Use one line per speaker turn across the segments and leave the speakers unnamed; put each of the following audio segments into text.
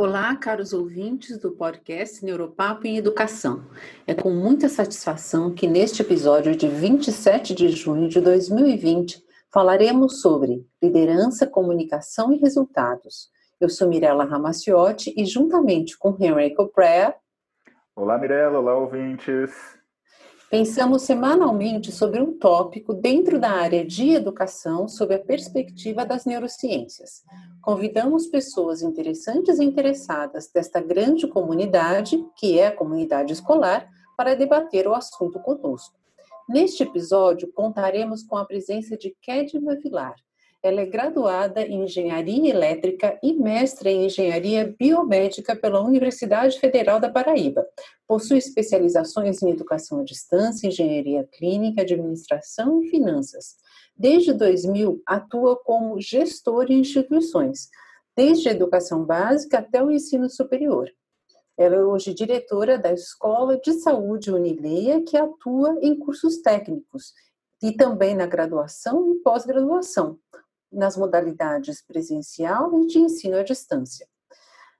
Olá, caros ouvintes do podcast Neuropapo em Educação. É com muita satisfação que neste episódio de 27 de junho de 2020 falaremos sobre liderança, comunicação e resultados. Eu sou Mirella Ramaciotti e juntamente com Henry Coprea.
Olá, Mirella, olá, ouvintes.
Pensamos semanalmente sobre um tópico dentro da área de educação sob a perspectiva das neurociências. Convidamos pessoas interessantes e interessadas desta grande comunidade, que é a comunidade escolar, para debater o assunto conosco. Neste episódio, contaremos com a presença de Kedma Vilar, ela é graduada em Engenharia Elétrica e mestre em Engenharia Biomédica pela Universidade Federal da Paraíba. Possui especializações em Educação à Distância, Engenharia Clínica, Administração e Finanças. Desde 2000, atua como gestor em instituições, desde a educação básica até o ensino superior. Ela é hoje diretora da Escola de Saúde Unileia, que atua em cursos técnicos e também na graduação e pós-graduação, nas modalidades presencial e de ensino à distância.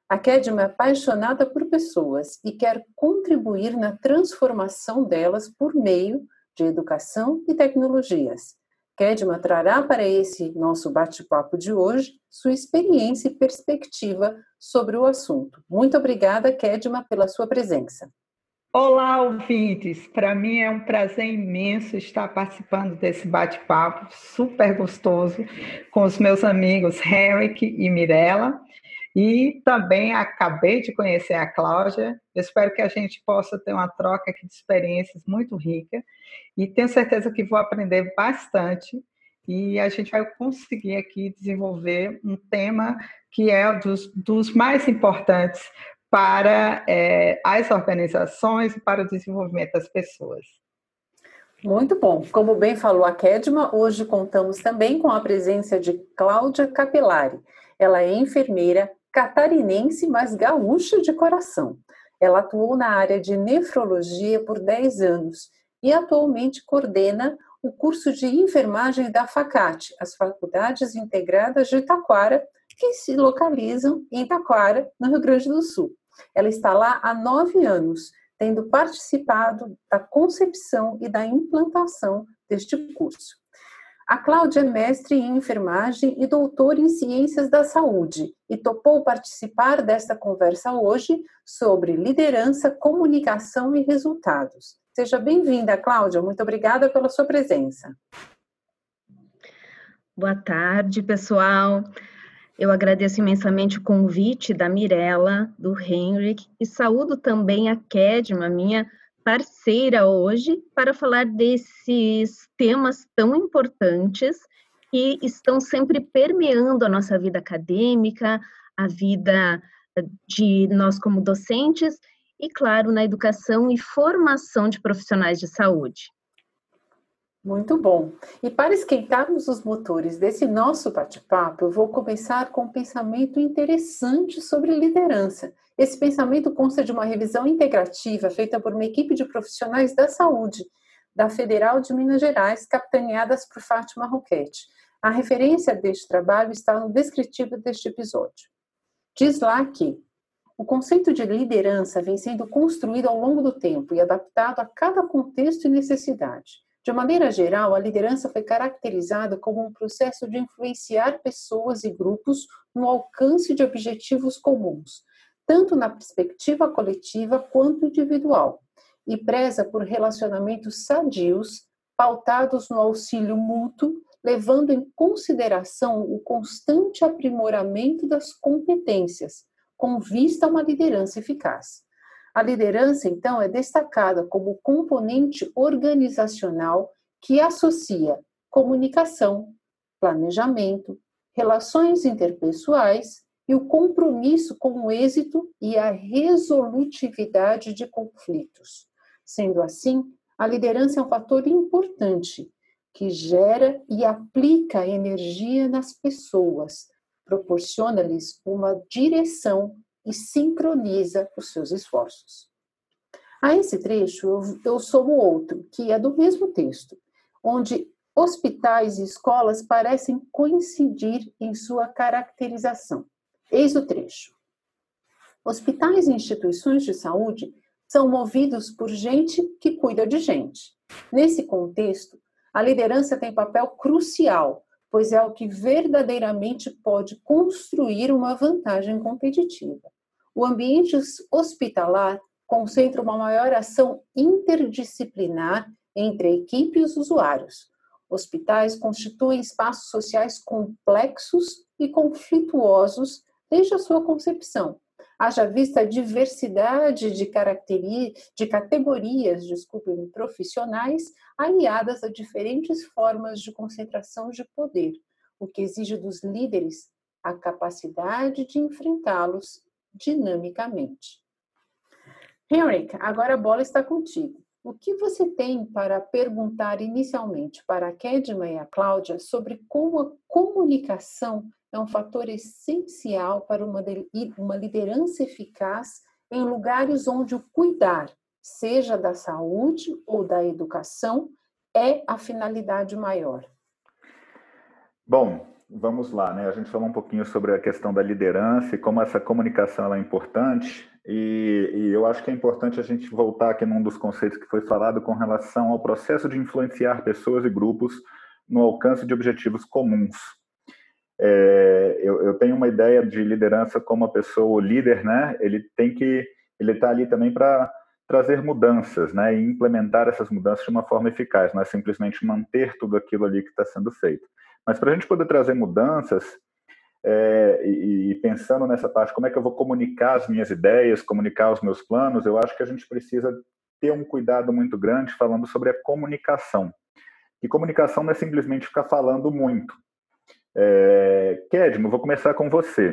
A Kedma é apaixonada por pessoas e quer contribuir na transformação delas por meio de educação e tecnologias. Kedma trará para esse nosso bate-papo de hoje sua experiência e perspectiva sobre o assunto. Muito obrigada, Kedma, pela sua presença.
Olá, ouvintes! Para mim é um prazer imenso estar participando desse bate-papo super gostoso com os meus amigos Henrique e Mirella. E também acabei de conhecer a Cláudia. Espero que a gente possa ter uma troca de experiências muito rica. E tenho certeza que vou aprender bastante. E a gente vai conseguir aqui desenvolver um tema que é dos, dos mais importantes para é, as organizações e para o desenvolvimento das pessoas.
Muito bom. Como bem falou a Kedma, hoje contamos também com a presença de Cláudia Capelari. Ela é enfermeira catarinense, mas gaúcha de coração. Ela atuou na área de nefrologia por 10 anos e atualmente coordena o curso de enfermagem da FACAT, as Faculdades Integradas de Taquara, que se localizam em Taquara, no Rio Grande do Sul. Ela está lá há nove anos, tendo participado da concepção e da implantação deste curso. A Cláudia é mestre em enfermagem e doutora em ciências da saúde e topou participar desta conversa hoje sobre liderança, comunicação e resultados. Seja bem-vinda, Cláudia. Muito obrigada pela sua presença.
Boa tarde, pessoal. Eu agradeço imensamente o convite da Mirella, do Henrik, e saúdo também a Kedma, minha parceira hoje, para falar desses temas tão importantes que estão sempre permeando a nossa vida acadêmica, a vida de nós como docentes e, claro, na educação e formação de profissionais de saúde.
Muito bom. E para esquentarmos os motores desse nosso bate-papo, eu vou começar com um pensamento interessante sobre liderança. Esse pensamento consta de uma revisão integrativa feita por uma equipe de profissionais da saúde da Federal de Minas Gerais, capitaneadas por Fátima Roquette. A referência deste trabalho está no descritivo deste episódio. Diz lá que o conceito de liderança vem sendo construído ao longo do tempo e adaptado a cada contexto e necessidade. De maneira geral, a liderança foi caracterizada como um processo de influenciar pessoas e grupos no alcance de objetivos comuns, tanto na perspectiva coletiva quanto individual, e preza por relacionamentos sadios, pautados no auxílio mútuo, levando em consideração o constante aprimoramento das competências, com vista a uma liderança eficaz. A liderança, então, é destacada como componente organizacional que associa comunicação, planejamento, relações interpessoais e o compromisso com o êxito e a resolutividade de conflitos. Sendo assim, a liderança é um fator importante que gera e aplica energia nas pessoas, proporciona-lhes uma direção e sincroniza os seus esforços. A esse trecho, eu, somo outro, que é do mesmo texto, onde hospitais e escolas parecem coincidir em sua caracterização. Eis o trecho. Hospitais e instituições de saúde são movidos por gente que cuida de gente. Nesse contexto, a liderança tem papel crucial, pois é o que verdadeiramente pode construir uma vantagem competitiva. O ambiente hospitalar concentra uma maior ação interdisciplinar entre a equipe e os usuários. Hospitais constituem espaços sociais complexos e conflituosos desde a sua concepção, haja vista a diversidade de, de categorias desculpe profissionais aliadas a diferentes formas de concentração de poder, o que exige dos líderes a capacidade de enfrentá-los dinamicamente. Henrik, agora a bola está contigo. O que você tem para perguntar inicialmente para a Kedma e a Cláudia sobre como a comunicação é um fator essencial para uma, uma liderança eficaz em lugares onde o cuidar, seja da saúde ou da educação, é a finalidade maior?
Bom, vamos lá, né? A gente falou um pouquinho sobre a questão da liderança e como essa comunicação é importante. E, e, eu acho que é importante a gente voltar aqui num dos conceitos que foi falado com relação ao processo de influenciar pessoas e grupos no alcance de objetivos comuns. É, eu, eu, tenho uma ideia de liderança como uma pessoa, o líder, né? Ele tem que, ele está ali também para trazer mudanças, né? E implementar essas mudanças de uma forma eficaz, não é simplesmente manter tudo aquilo ali que está sendo feito. Mas para a gente poder trazer mudanças é, e, e pensando nessa parte, como é que eu vou comunicar as minhas ideias, comunicar os meus planos, eu acho que a gente precisa ter um cuidado muito grande falando sobre a comunicação. E comunicação não é simplesmente ficar falando muito, é, Kedmo, vou começar com você.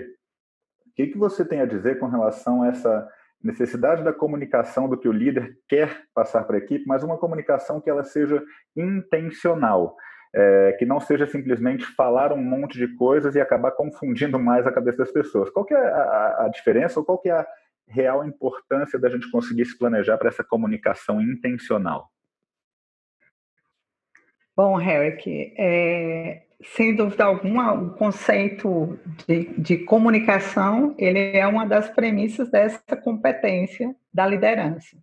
O que, que você tem a dizer com relação a essa necessidade da comunicação do que o líder quer passar para a equipe, mas uma comunicação que ela seja intencional, é, que não seja simplesmente falar um monte de coisas e acabar confundindo mais a cabeça das pessoas. Qual que é a, a diferença ou qual que é a real importância da gente conseguir se planejar para essa comunicação intencional?
Bom, Eric, é, sem dúvida alguma, o conceito de, de, comunicação ele é uma das premissas dessa competência da liderança.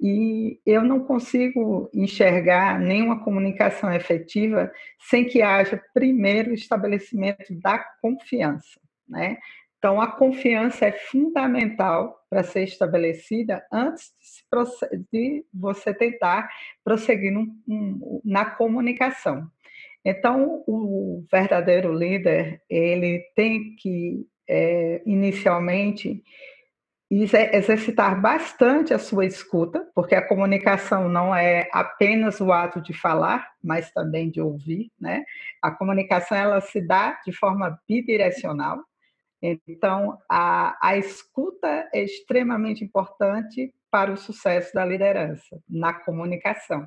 E eu não consigo enxergar nenhuma comunicação efetiva sem que haja primeiro o estabelecimento da confiança, né? Então, a confiança é fundamental para ser estabelecida antes de, você tentar prosseguir na comunicação. Então, o verdadeiro líder, ele tem que, é, inicialmente, exercitar bastante a sua escuta, porque a comunicação não é apenas o ato de falar, mas também de ouvir, né? A comunicação, ela se dá de forma bidirecional, então, a, a escuta é extremamente importante para o sucesso da liderança, na comunicação.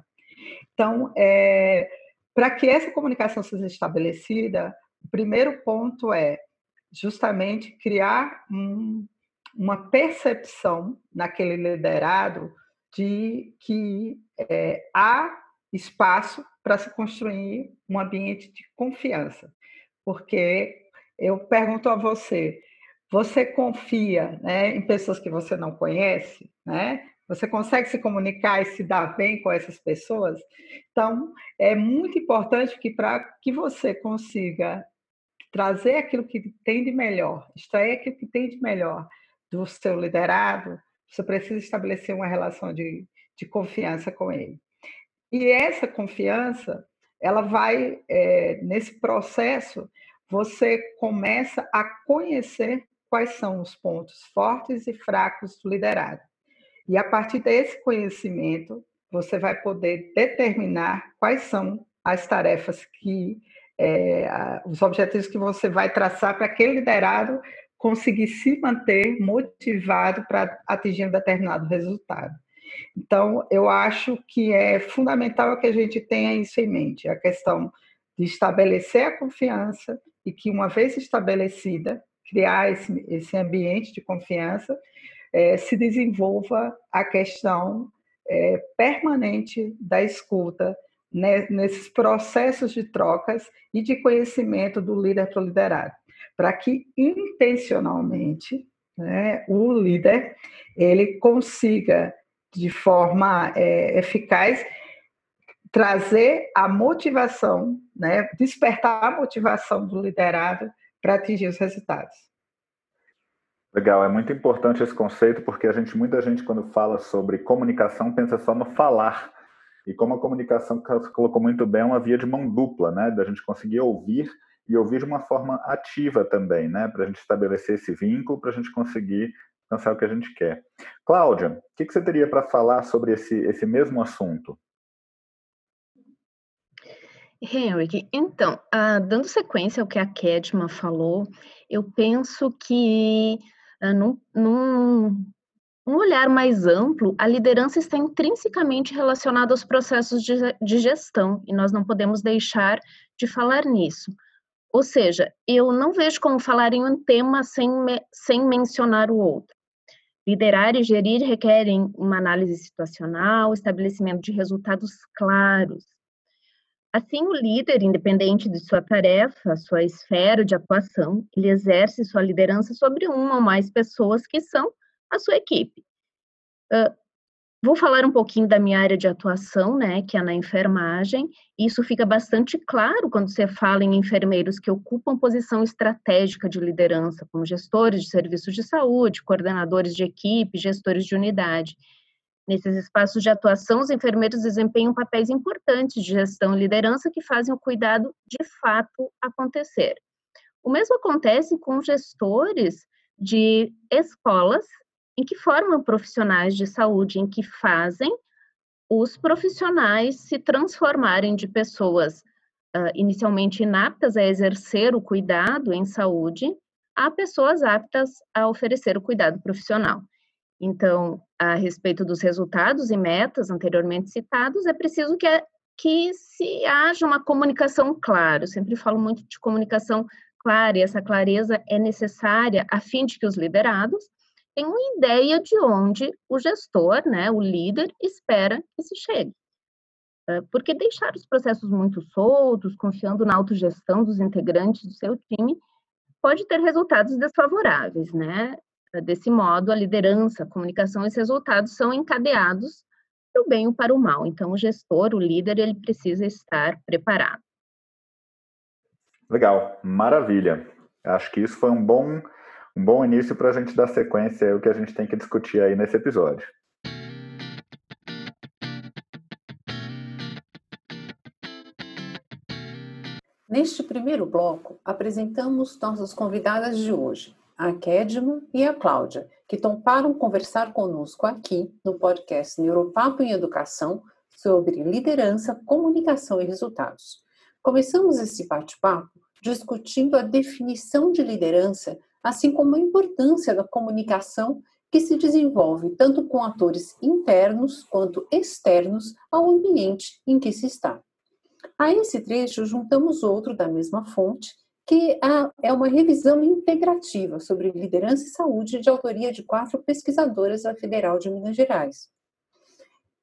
Então, é, para que essa comunicação seja estabelecida, o primeiro ponto é justamente criar um, uma percepção naquele liderado de que é, há espaço para se construir um ambiente de confiança. Porque eu pergunto a você, você confia né, em pessoas que você não conhece? Né? Você consegue se comunicar e se dar bem com essas pessoas? Então, é muito importante que para que você consiga trazer aquilo que tem de melhor, extrair aquilo que tem de melhor do seu liderado, você precisa estabelecer uma relação de, de confiança com ele. E essa confiança, ela vai, é, nesse processo, você começa a conhecer quais são os pontos fortes e fracos do liderado. E a partir desse conhecimento, você vai poder determinar quais são as tarefas que, é, os objetivos que você vai traçar para aquele liderado conseguir se manter motivado para atingir um determinado resultado. Então, eu acho que é fundamental que a gente tenha isso em mente, a questão de estabelecer a confiança e que, uma vez estabelecida, criar esse, esse ambiente de confiança é, se desenvolva a questão é, permanente da escuta né, nesses processos de trocas e de conhecimento do líder para o liderado, para que intencionalmente né, o líder, ele consiga, de forma é, eficaz, trazer a motivação, né, despertar a motivação do liderado para atingir os resultados.
Legal, é muito importante esse conceito porque a gente, muita gente quando fala sobre comunicação pensa só no falar. E como a comunicação que você colocou muito bem é uma via de mão dupla, né, da gente conseguir ouvir e ouvir de uma forma ativa também, né, para a gente estabelecer esse vínculo, para a gente conseguir alcançar o que a gente quer. Cláudia, o que, que você teria para falar sobre esse, esse mesmo assunto?
Henrique, então, dando sequência ao que a Kedma falou, eu penso que ah, num, num, um olhar mais amplo, a liderança está intrinsecamente relacionada aos processos de, de gestão e nós não podemos deixar de falar nisso. Ou seja, eu não vejo como falar em um tema sem, sem mencionar o outro. Liderar e gerir requerem uma análise situacional, estabelecimento de resultados claros, Assim, o líder, independente de sua tarefa, sua esfera de atuação, ele exerce sua liderança sobre uma ou mais pessoas que são a sua equipe. Uh, vou falar um pouquinho da minha área de atuação, né, que é na enfermagem. Isso fica bastante claro quando você fala em enfermeiros que ocupam posição estratégica de liderança, como gestores de serviços de saúde, coordenadores de equipe, gestores de unidade. Nesses espaços de atuação, os enfermeiros desempenham papéis importantes de gestão e liderança que fazem o cuidado de fato acontecer. O mesmo acontece com gestores de escolas em que formam profissionais de saúde, em que fazem os profissionais se transformarem de pessoas uh, inicialmente inaptas a exercer o cuidado em saúde a pessoas aptas a oferecer o cuidado profissional. Então, a respeito dos resultados e metas anteriormente citados, é preciso que, que se haja uma comunicação clara. Eu sempre falo muito de comunicação clara, e essa clareza é necessária a fim de que os liderados tenham uma ideia de onde o gestor, né, o líder, espera que se chegue. É, porque deixar os processos muito soltos, confiando na autogestão dos integrantes do seu time, pode ter resultados desfavoráveis, né? Desse modo, a liderança, a comunicação e os resultados são encadeados para o bem ou para o mal. Então, o gestor, o líder, ele precisa estar preparado.
Legal, maravilha. Acho que isso foi um bom, um bom início para a gente dar sequência ao que a gente tem que discutir aí nesse episódio.
Neste primeiro bloco, apresentamos nossas convidadas de hoje, a Kedma e a Cláudia, que toparam conversar conosco aqui no podcast Neuropapo em Educação sobre liderança, comunicação e resultados. Começamos esse bate-papo discutindo a definição de liderança, assim como a importância da comunicação que se desenvolve tanto com atores internos quanto externos ao ambiente em que se está. A esse trecho juntamos outro da mesma fonte que é uma revisão integrativa sobre liderança e saúde de autoria de quatro pesquisadoras da Federal de Minas Gerais.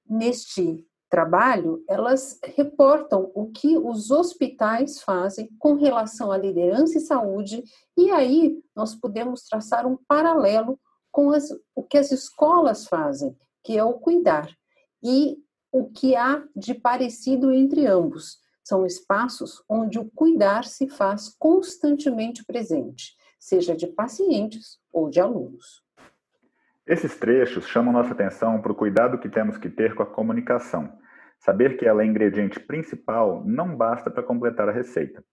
Neste trabalho, elas reportam o que os hospitais fazem com relação à liderança e saúde, e aí nós podemos traçar um paralelo com as, o que as escolas fazem, que é o cuidar, e o que há de parecido entre ambos, são espaços onde o cuidar se faz constantemente presente, seja de pacientes ou de alunos.
Esses trechos chamam nossa atenção para o cuidado que temos que ter com a comunicação. Saber que ela é ingrediente principal não basta para completar a receita.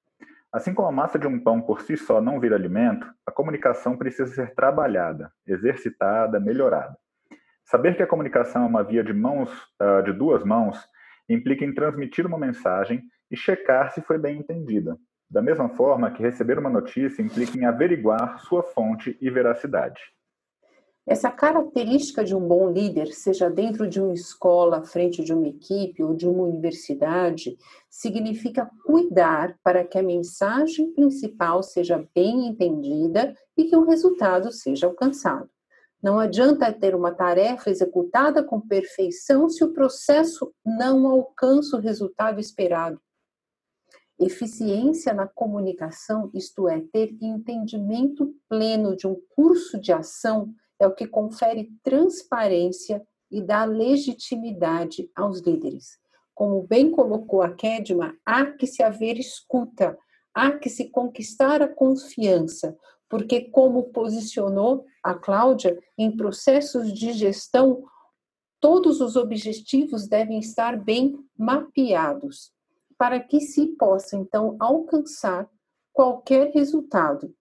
Assim como a massa de um pão por si só não vira alimento, a comunicação precisa ser trabalhada, exercitada, melhorada. Saber que a comunicação é uma via de mãos, ah, de duas mãos, implica em transmitir uma mensagem e checar se foi bem entendida. Da mesma forma que receber uma notícia implica em averiguar sua fonte e veracidade.
Essa característica de um bom líder, seja dentro de uma escola, à frente de uma equipe ou de uma universidade, significa cuidar para que a mensagem principal seja bem entendida e que o resultado seja alcançado. Não adianta ter uma tarefa executada com perfeição se o processo não alcança o resultado esperado. Eficiência na comunicação, isto é, ter entendimento pleno de um curso de ação, é o que confere transparência e dá legitimidade aos líderes. Como bem colocou a Kedma, há que se haver escuta, há que se conquistar a confiança, porque, como posicionou a Cláudia, em processos de gestão, todos os objetivos devem estar bem mapeados para que se possa então alcançar qualquer resultado.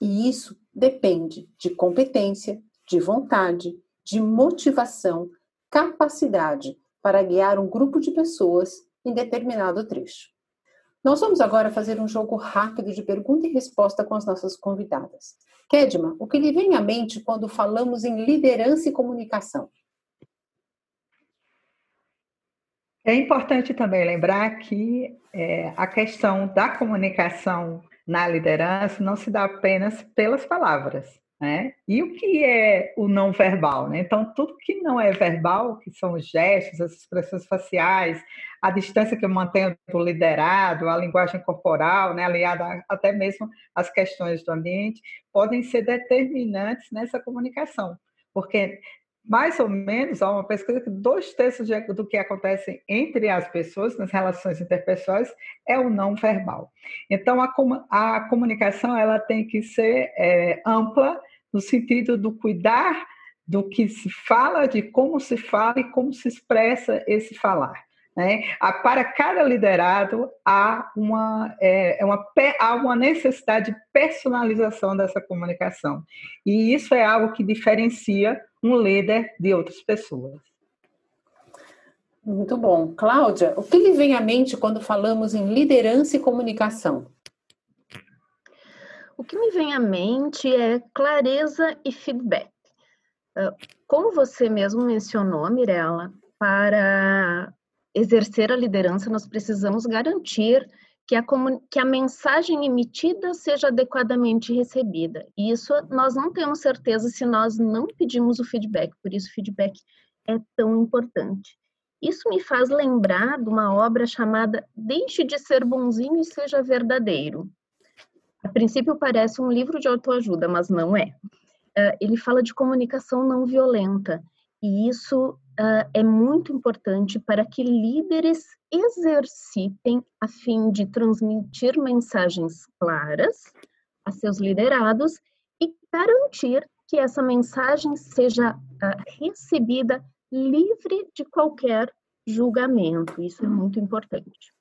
E isso depende de competência, de vontade, de motivação, capacidade para guiar um grupo de pessoas em determinado trecho. Nós vamos agora fazer um jogo rápido de pergunta e resposta com as nossas convidadas. Kedma, o que lhe vem à mente quando falamos em liderança e comunicação?
É importante também lembrar que é, a questão da comunicação na liderança não se dá apenas pelas palavras. Né? E o que é o não verbal? Né? Então, tudo que não é verbal, que são os gestos, as expressões faciais, a distância que eu mantenho do liderado, a linguagem corporal, né, aliada até mesmo às questões do ambiente, podem ser determinantes nessa comunicação. Porque mais ou menos, há uma pesquisa que dois terços do que acontece entre as pessoas, nas relações interpessoais, é o não verbal. Então, a, a comunicação ela tem que ser é, ampla, no sentido do cuidar do que se fala, de como se fala e como se expressa esse falar. Né? Para cada liderado há uma, é, é, uma, há uma necessidade de personalização dessa comunicação. E isso é algo que diferencia um líder de outras pessoas.
Muito bom. Cláudia, o que lhe vem à mente quando falamos em liderança e comunicação?
O que me vem à mente é clareza e feedback. Ah, como você mesmo mencionou, Mirella, para exercer a liderança, nós precisamos garantir que a, que a mensagem emitida seja adequadamente recebida. E isso nós não temos certeza se nós não pedimos o feedback, por isso o feedback é tão importante. Isso me faz lembrar de uma obra chamada Deixe de ser bonzinho e seja verdadeiro. A princípio parece um livro de autoajuda, mas não é. Uh, ele fala de comunicação não violenta e isso uh, é muito importante para que líderes exercitem a fim de transmitir mensagens claras a seus liderados e garantir que essa mensagem seja uh, recebida livre de qualquer julgamento. Isso é muito importante.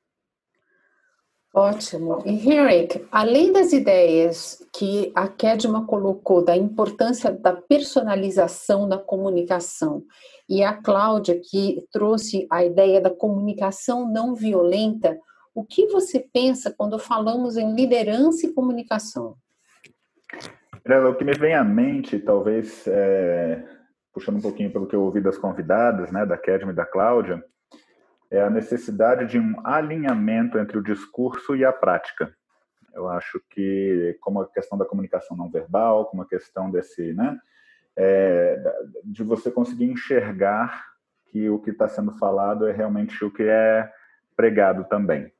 Ótimo. E Henrik, além das ideias que a Kedma colocou da importância da personalização da comunicação e a Cláudia que trouxe a ideia da comunicação não violenta, o que você pensa quando falamos em liderança e comunicação?
O que me vem à mente, talvez, é, puxando um pouquinho pelo que eu ouvi das convidadas, né, da Kedma e da Cláudia, é a necessidade de um alinhamento entre o discurso e a prática. Eu acho que, como a questão da comunicação não verbal, como a questão desse, né, é, de você conseguir enxergar que o que está sendo falado é realmente o que é pregado também.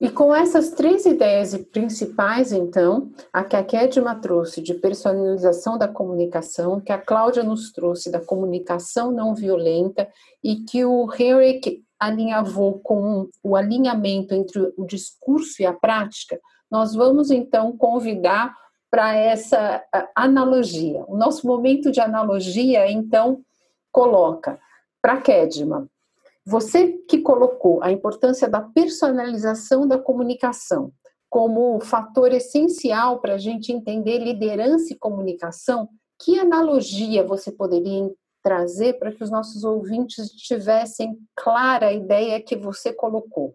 E com essas três ideias principais, então, a que a Kedma trouxe de personalização da comunicação, que a Cláudia nos trouxe da comunicação não violenta e que o Henrik alinhavou com o alinhamento entre o discurso e a prática, nós vamos então convidar para essa analogia. O nosso momento de analogia, então, coloca para Kedma você que colocou a importância da personalização da comunicação como fator essencial para a gente entender liderança e comunicação, que analogia você poderia trazer para que os nossos ouvintes tivessem clara a ideia que você colocou?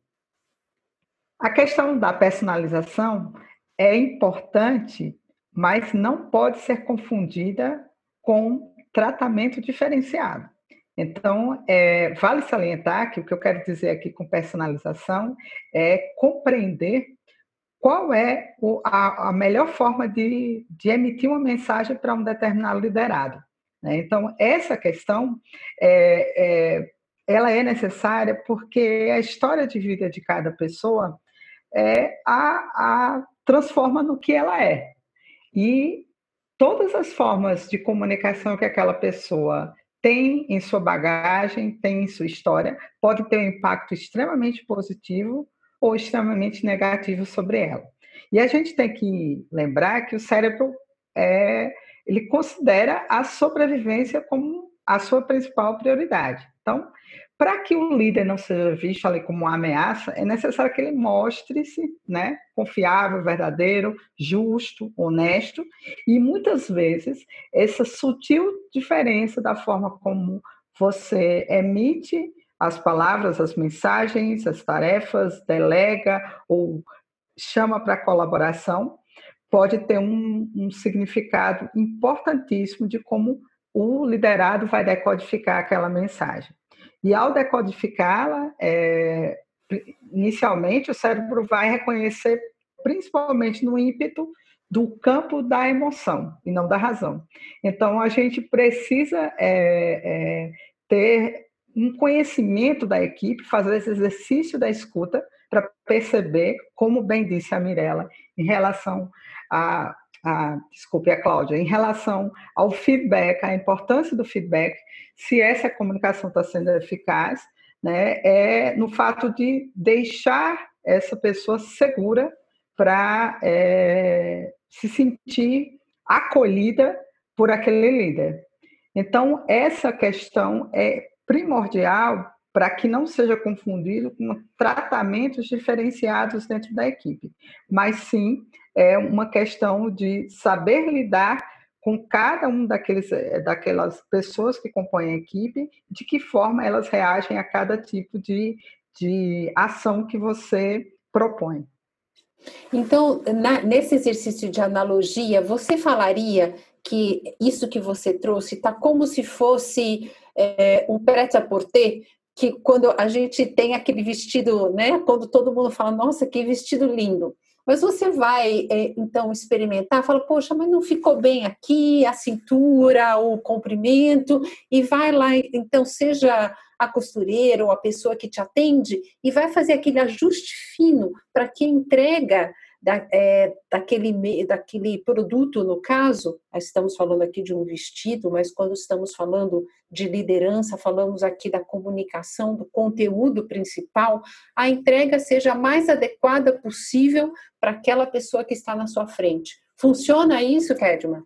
A questão da personalização é importante, mas não pode ser confundida com tratamento diferenciado. Então, é, vale salientar que o que eu quero dizer aqui com personalização é compreender qual é o, a, a, melhor forma de, de, emitir uma mensagem para um determinado liderado. Né? Então, essa questão é, é, ela é necessária porque a história de vida de cada pessoa é a, a transforma no que ela é. E todas as formas de comunicação que aquela pessoa tem em sua bagagem, tem em sua história, pode ter um impacto extremamente positivo ou extremamente negativo sobre ela. E a gente tem que lembrar que o cérebro é, ele considera a sobrevivência como a sua principal prioridade. Então, para que o líder não seja visto ali como uma ameaça, é necessário que ele mostre-se né, confiável, verdadeiro, justo, honesto, e muitas vezes essa sutil diferença da forma como você emite as palavras, as mensagens, as tarefas, delega ou chama para colaboração, pode ter um, um significado importantíssimo de como o liderado vai decodificar aquela mensagem. E ao decodificá-la, é, inicialmente o cérebro vai reconhecer, principalmente no ímpeto, do campo da emoção e não da razão. Então a gente precisa é, é, ter um conhecimento da equipe, fazer esse exercício da escuta para perceber, como bem disse a Mirella, em relação a, a, desculpe, a Cláudia, em relação ao feedback, a importância do feedback, se essa comunicação está sendo eficaz, né, é no fato de deixar essa pessoa segura para é, se sentir acolhida por aquele líder. Então, essa questão é primordial para que não seja confundido com tratamentos diferenciados dentro da equipe, mas sim é uma questão de saber lidar com cada um daqueles, eh, daquelas pessoas que compõem a equipe, de que forma elas reagem a cada tipo de, de ação que você propõe.
Então, na, nesse exercício de analogia, você falaria que isso que você trouxe está como se fosse é, um prêt-à-porter, que quando a gente tem aquele vestido, né? Quando todo mundo fala, nossa, que vestido lindo. Mas você vai, é, então, experimentar, fala, poxa, mas não ficou bem aqui, a cintura, o comprimento, e vai lá, então, seja a costureira ou a pessoa que te atende, e vai fazer aquele ajuste fino para que entrega da, é, daquele, daquele produto, no caso, estamos falando aqui de um vestido, mas quando estamos falando de liderança, falamos aqui da comunicação, do conteúdo principal, a entrega seja a mais adequada possível para aquela pessoa que está na sua frente. Funciona isso, Kedman?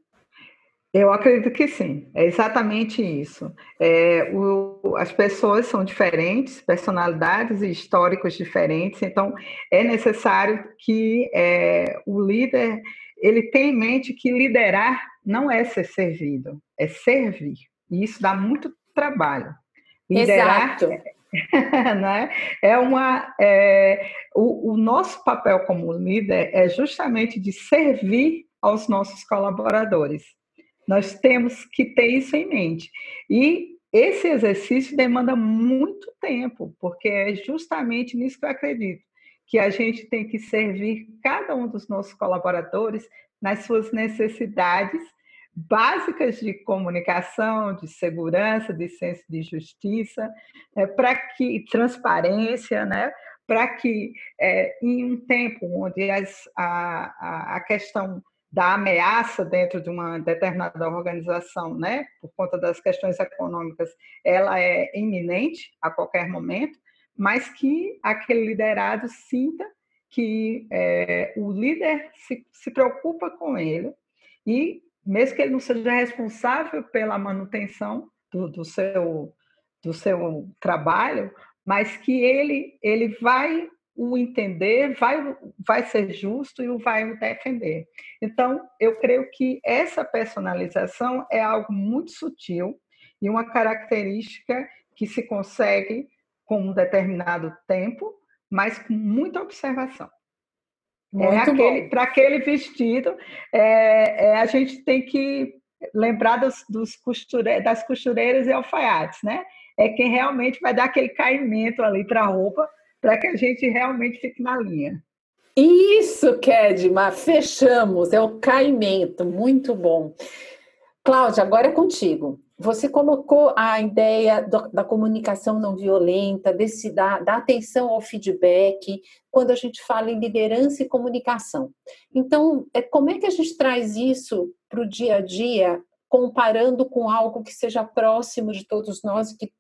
Eu acredito que sim, é exatamente isso. É, o, as pessoas são diferentes, personalidades e históricos diferentes, então é necessário que é, o líder ele tenha em mente que liderar não é ser servido, é servir. E isso dá muito trabalho.
Liderar Exato.
né? é uma é, o, o nosso papel como líder é justamente de servir aos nossos colaboradores nós temos que ter isso em mente. E esse exercício demanda muito tempo, porque é justamente nisso que eu acredito, que a gente tem que servir cada um dos nossos colaboradores nas suas necessidades básicas de comunicação, de segurança, de senso de justiça, é, para que transparência, né? Para que é, em um tempo onde as, a, a questão da ameaça dentro de uma determinada organização, né, por conta das questões econômicas, ela é iminente a qualquer momento, mas que aquele liderado sinta que é, o líder se, se preocupa com ele e, mesmo que ele não seja responsável pela manutenção do, do seu, do seu trabalho, mas que ele, ele vai o entender, vai, vai ser justo e o vai o defender. Então, eu creio que essa personalização é algo muito sutil e uma característica que se consegue com um determinado tempo, mas com muita observação. É Para aquele vestido, é, é, a gente tem que lembrar dos, dos costure, das costureiras e alfaiates, né? É quem realmente vai dar aquele caimento ali para a roupa para que a gente realmente fique na linha.
Isso, Kedma, fechamos, é o caimento, muito bom. Cláudia, agora é contigo. você colocou a ideia do, da comunicação não violenta, desse, da, da, atenção ao feedback, quando a gente fala em liderança e comunicação. Então, é, como é que a gente traz isso para o dia a dia, comparando com algo que seja próximo de todos nós, que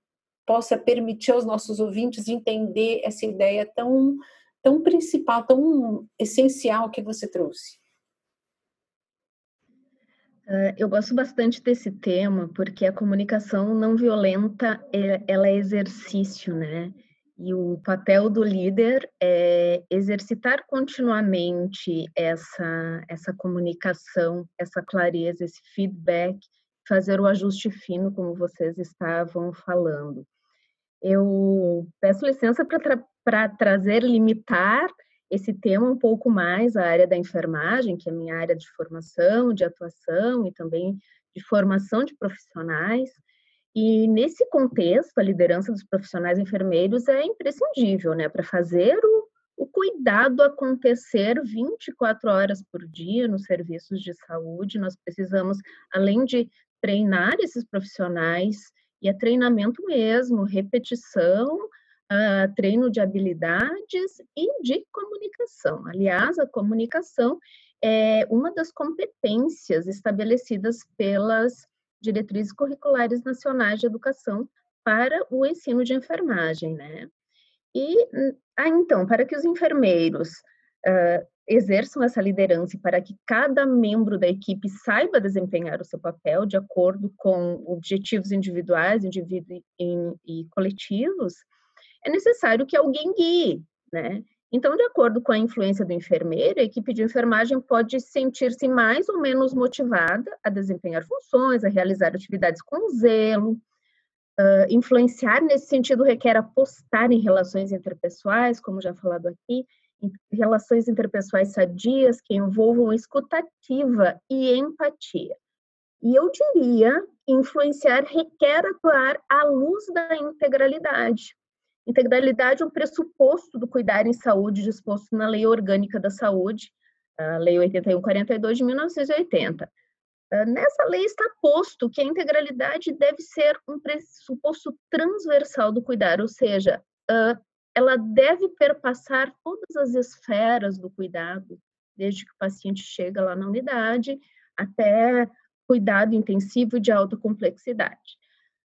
possa permitir aos nossos ouvintes entender essa ideia tão, tão principal, tão essencial que você trouxe?
Uh, eu gosto bastante desse tema porque a comunicação não violenta é, ela é exercício, né? E o papel do líder é exercitar continuamente essa, essa comunicação, essa clareza, esse feedback, fazer o ajuste fino, como vocês estavam falando. Eu peço licença para tra trazer, limitar esse tema um pouco mais a área da enfermagem, que é a minha área de formação, de atuação e também de formação de profissionais. E nesse contexto, a liderança dos profissionais enfermeiros é imprescindível, né, para fazer o, o cuidado acontecer 24 horas por dia nos serviços de saúde. Nós precisamos, além de treinar esses profissionais, e é treinamento mesmo, repetição, uh, treino de habilidades e de comunicação. Aliás, a comunicação é uma das competências estabelecidas pelas diretrizes curriculares nacionais de educação para o ensino de enfermagem, né? E, ah, então, para que os enfermeiros uh, exerçam essa liderança e para que cada membro da equipe saiba desempenhar o seu papel de acordo com objetivos individuais e, e coletivos, é necessário que alguém guie, né? Então, de acordo com a influência do enfermeiro, a equipe de enfermagem pode sentir-se mais ou menos motivada a desempenhar funções, a realizar atividades com zelo. Uh, influenciar nesse sentido requer apostar em relações interpessoais, como já falado aqui, relações interpessoais sadias que envolvam escutativa e empatia. E eu diria, influenciar requer atuar à luz da integralidade, Integralidade é um pressuposto do cuidar em saúde disposto na Lei Orgânica da Saúde, a Lei 8142 de 1980. Ah, nessa lei está posto que a integralidade deve ser um pressuposto transversal do cuidar, ou seja, ah, ela deve perpassar todas as esferas do cuidado, desde que o paciente chega lá na unidade até cuidado intensivo de alta complexidade.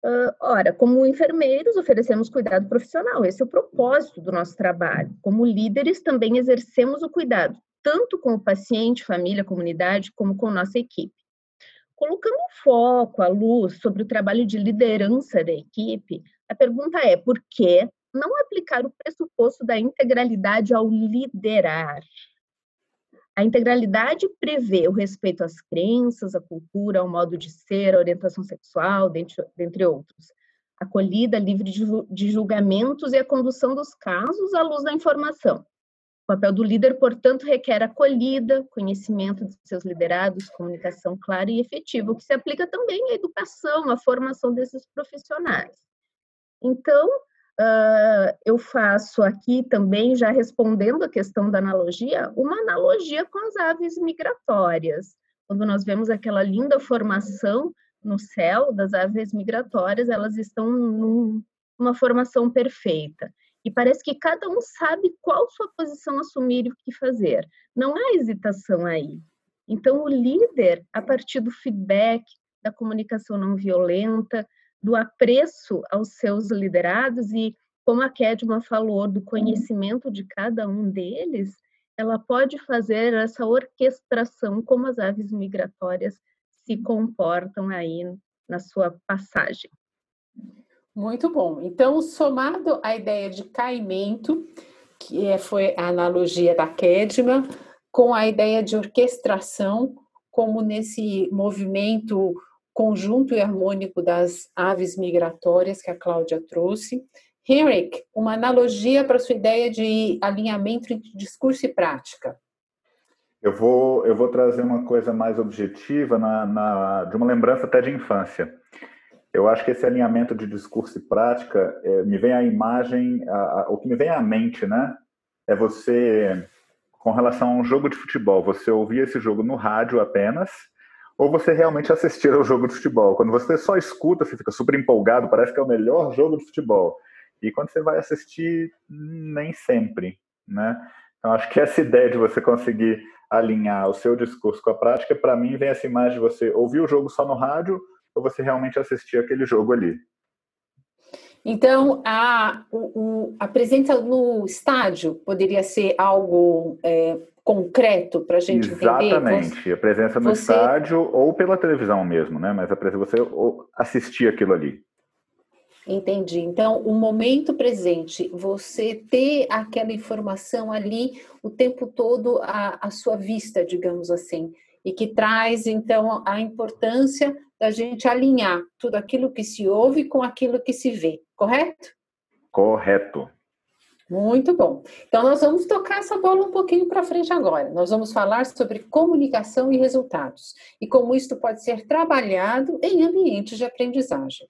Uh, ora, como enfermeiros, oferecemos cuidado profissional, esse é o propósito do nosso trabalho. Como líderes, também exercemos o cuidado, tanto com o paciente, família, comunidade, como com nossa equipe. Colocando foco, a luz sobre o trabalho de liderança da equipe, a pergunta é: por que não aplicar o pressuposto da integralidade ao liderar? A integralidade prevê o respeito às crenças, à cultura, ao modo de ser, à orientação sexual, dentre, dentre outros. Acolhida, livre de julgamentos e a condução dos casos à luz da informação. O papel do líder, portanto, requer acolhida, conhecimento de seus liderados, comunicação clara e efetiva, o que se aplica também à educação, à formação desses profissionais. Então, Uh, eu faço aqui também, já respondendo a questão da analogia, uma analogia com as aves migratórias. Quando nós vemos aquela linda formação no céu das aves migratórias, elas estão num, numa formação perfeita. E parece que cada um sabe qual sua posição assumir e o que fazer. Não há hesitação aí. Então, o líder, a partir do feedback, da comunicação não violenta, do apreço aos seus liderados e, como a Kedma falou, do conhecimento de cada um deles, ela pode fazer essa orquestração como as aves migratórias se comportam aí na sua passagem.
Muito bom. Então, somado à ideia de caimento, que é, foi a analogia da Kedma, com a ideia de orquestração, como nesse movimento conjunto e harmônico das aves migratórias que a Cláudia trouxe. Henrik, uma analogia para sua ideia de alinhamento entre discurso e prática.
Eu vou, eu vou trazer uma coisa mais objetiva, na, na, de uma lembrança até de infância. Eu acho que esse alinhamento de discurso e prática é, me vem à imagem, a, a, o que me vem à mente, né? É você, com relação a um jogo de futebol, você ouvir esse jogo no rádio apenas, ou você realmente assistir ao jogo de futebol. Quando você só escuta, você fica super empolgado, parece que é o melhor jogo de futebol. E quando você vai assistir, nem sempre, né? Então, acho que essa ideia de você conseguir alinhar o seu discurso com a prática, para mim, vem essa imagem de você ouvir o jogo só no rádio ou você realmente assistir aquele jogo ali.
Então, a, o, a presença no estádio poderia ser algo é, concreto para a gente
Exatamente.
entender?
Exatamente, a presença no você... estádio ou pela televisão mesmo, né? Mas a presença, você assistir aquilo ali.
Entendi. Então, o momento presente, você ter aquela informação ali o tempo todo à, à sua vista, digamos assim, e que traz, então, a importância da gente alinhar tudo aquilo que se ouve com aquilo que se vê, correto?
Correto.
Muito bom. Então, nós vamos tocar essa bola um pouquinho para frente agora. Nós vamos falar sobre comunicação e resultados e como isso pode ser trabalhado em ambientes de aprendizagem.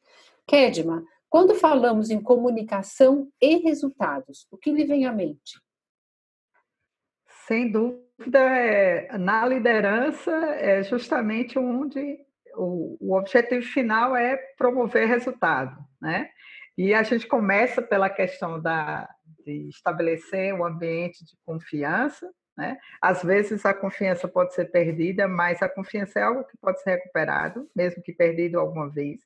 Kedma, quando falamos em comunicação e resultados, o que lhe vem à mente?
Sem dúvida, é, na liderança é justamente onde o, o objetivo final é promover resultado, né? E a gente começa pela questão da, de estabelecer um ambiente de confiança. Né? Às vezes a confiança pode ser perdida, mas a confiança é algo que pode ser recuperado, mesmo que perdido alguma vez.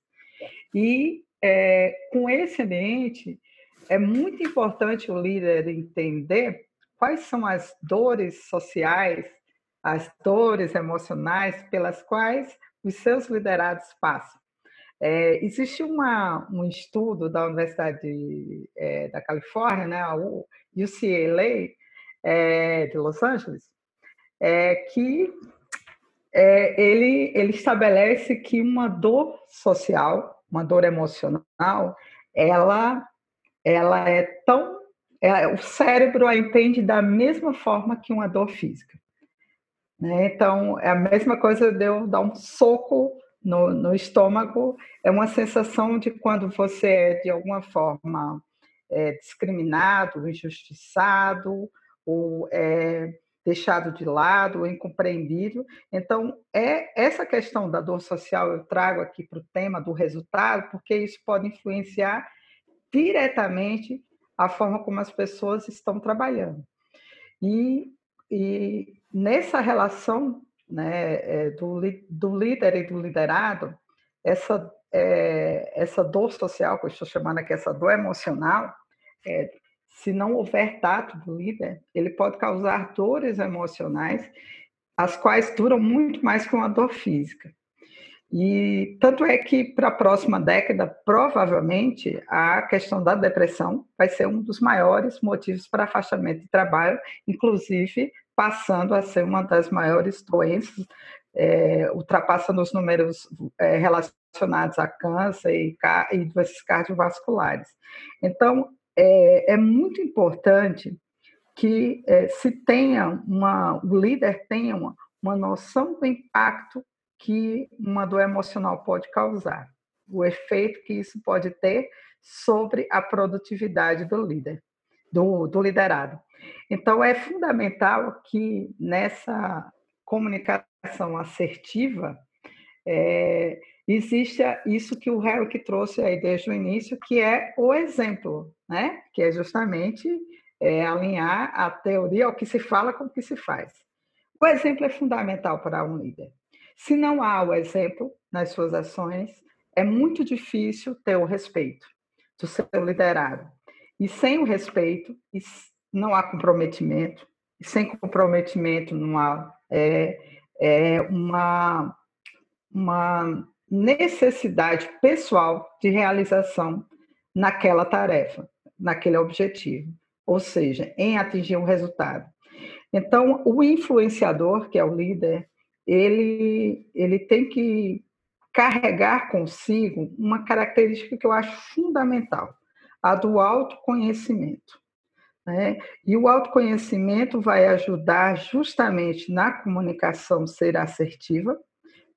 E é, com esse ambiente, é muito importante o líder entender quais são as dores sociais, as dores emocionais pelas quais os seus liderados passam. É, existe uma, um estudo da Universidade é, da Califórnia, né, a UCLA, é, de Los Angeles, é, que ele, ele estabelece que uma dor social, uma dor emocional, ela, ela é tão. É, o cérebro a entende da mesma forma que uma dor física. Né? Então, é a mesma coisa de eu dar um soco no, no estômago, é uma sensação de quando você é, de alguma forma, é, discriminado, injustiçado, ou é, deixado de lado, ou incompreendido. Então, é essa questão da dor social eu trago aqui para o tema do resultado, porque isso pode influenciar diretamente a forma como as pessoas estão trabalhando. E, e nessa relação né, é, do, do líder e do liderado, essa, é, essa dor social, que eu estou chamando aqui, essa dor emocional, é, se não houver tato do líder, ele pode causar dores emocionais, as quais duram muito mais que uma dor física. E tanto é que para a próxima década, provavelmente, a questão da depressão vai ser um dos maiores motivos para afastamento de trabalho, inclusive passando a ser uma das maiores doenças, é, ultrapassando os números é, relacionados a câncer e, e doenças cardiovasculares. Então, é, é muito importante que é, se tenha uma, o líder tenha uma, uma noção do impacto que uma dor emocional pode causar, o efeito que isso pode ter sobre a produtividade do líder, do, do liderado. Então, é fundamental que nessa comunicação assertiva é, exista isso que o Harry trouxe aí desde o início, que é o exemplo, né? que é justamente é, alinhar a teoria ao que se fala com o que se faz. O exemplo é fundamental para um líder. Se não há o exemplo nas suas ações, é muito difícil ter o respeito do seu liderado. E sem o respeito, não há comprometimento, e sem comprometimento não há é, é uma, uma necessidade pessoal de realização naquela tarefa, naquele objetivo, ou seja, em atingir um resultado. Então, o influenciador, que é o líder, ele, ele tem que carregar consigo uma característica que eu acho fundamental, a do autoconhecimento. Né? E o autoconhecimento vai ajudar justamente na comunicação ser assertiva,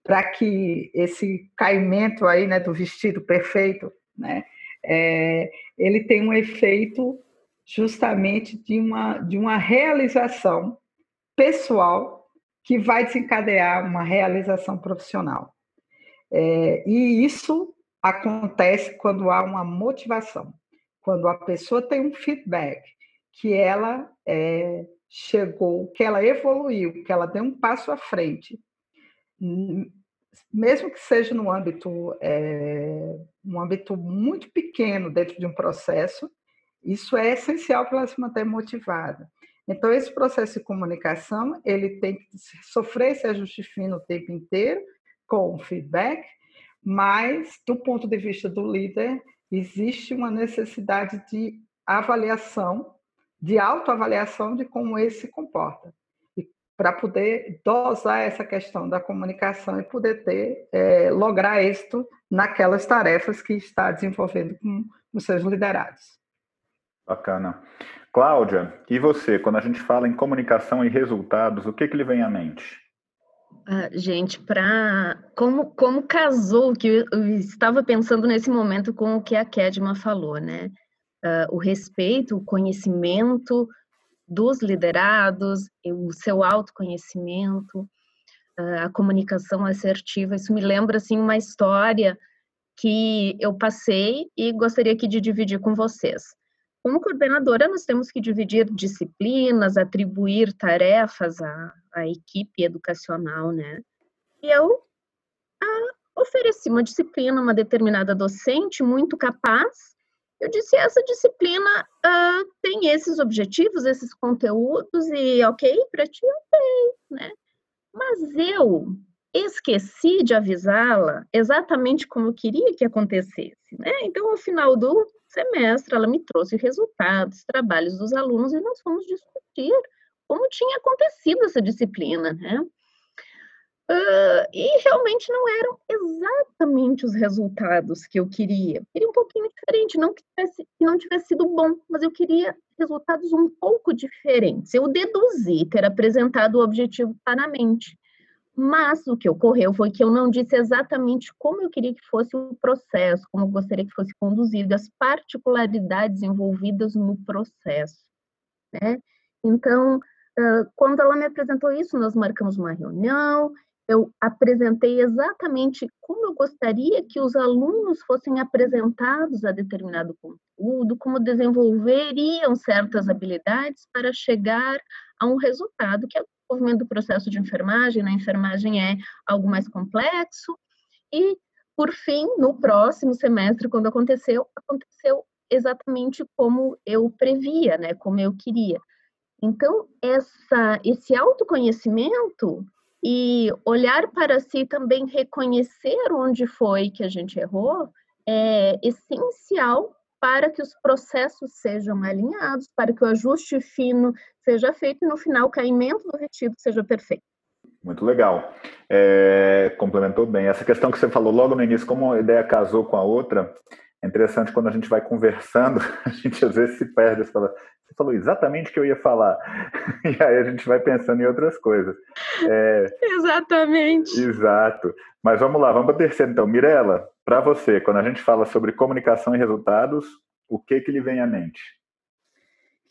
para que esse caimento aí, né, do vestido perfeito, né, é, ele tenha um efeito justamente de uma, de uma realização pessoal que vai desencadear uma realização profissional. É, e isso acontece quando há uma motivação, quando a pessoa tem um feedback que ela é, chegou, que ela evoluiu, que ela deu um passo à frente, mesmo que seja no âmbito, é, um âmbito muito pequeno dentro de um processo, isso é essencial para ela se manter motivada. Então, esse processo de comunicação, ele tem que sofrer esse ajuste fino o tempo inteiro, com feedback, mas, do ponto de vista do líder, existe uma necessidade de avaliação, de autoavaliação de como ele se comporta, para poder dosar essa questão da comunicação e poder ter, é, lograr êxito naquelas tarefas que está desenvolvendo com os seus liderados.
Bacana. Cláudia, e você, quando a gente fala em comunicação e resultados, o que, que lhe vem à mente?
Ah, gente, para como, como casou que eu, eu estava pensando nesse momento com o que a Kedma falou, né? Uh, o respeito, o conhecimento dos liderados, o seu autoconhecimento, uh, a comunicação assertiva. Isso me lembra assim uma história que eu passei e gostaria aqui de dividir com vocês. Como coordenadora, nós temos que dividir disciplinas, atribuir tarefas à, à equipe educacional, né? E eu a, ofereci uma disciplina, uma determinada docente muito capaz. Eu disse: essa disciplina tem esses objetivos, esses conteúdos, e ok para ti, ok, né? Mas eu esqueci de avisá-la exatamente como eu queria que acontecesse, né? Então, ao final do semestre, ela me trouxe resultados, trabalhos dos alunos e nós fomos discutir como tinha acontecido essa disciplina, né? Uh, e realmente não eram exatamente os resultados que eu queria. Eu queria um pouquinho diferente, não que, tivesse, que não tivesse sido bom, mas eu queria resultados um pouco diferentes. Eu deduzi ter apresentado o objetivo claramente. Mas o que ocorreu foi que eu não disse exatamente como eu queria que fosse o processo, como eu gostaria que fosse conduzido, as particularidades envolvidas no processo. Né? Então, quando ela me apresentou isso, nós marcamos uma reunião, eu apresentei exatamente como eu gostaria que os alunos fossem apresentados a determinado conteúdo, como desenvolveriam certas habilidades para chegar a um resultado que é desenvolvimento do processo de enfermagem, na enfermagem é algo mais complexo. E, por fim, no próximo semestre, quando aconteceu, aconteceu exatamente como eu previa, né, como eu queria. Então, essa, esse autoconhecimento e olhar para si também reconhecer onde foi que a gente errou é essencial para que os processos sejam alinhados, para que o ajuste fino seja feito e no final o caimento do retido seja perfeito.
Muito legal. É, complementou bem. Essa questão que você falou logo no início, como a ideia casou com a outra, é interessante quando a gente vai conversando, a gente às vezes se perde. Você, fala, você falou exatamente o que eu ia falar. E aí a gente vai pensando em outras coisas.
É, exatamente.
Exato. Mas vamos lá, vamos para a terceira então. Mirela, para você, quando a gente fala sobre comunicação e resultados, o que, que lhe vem à mente?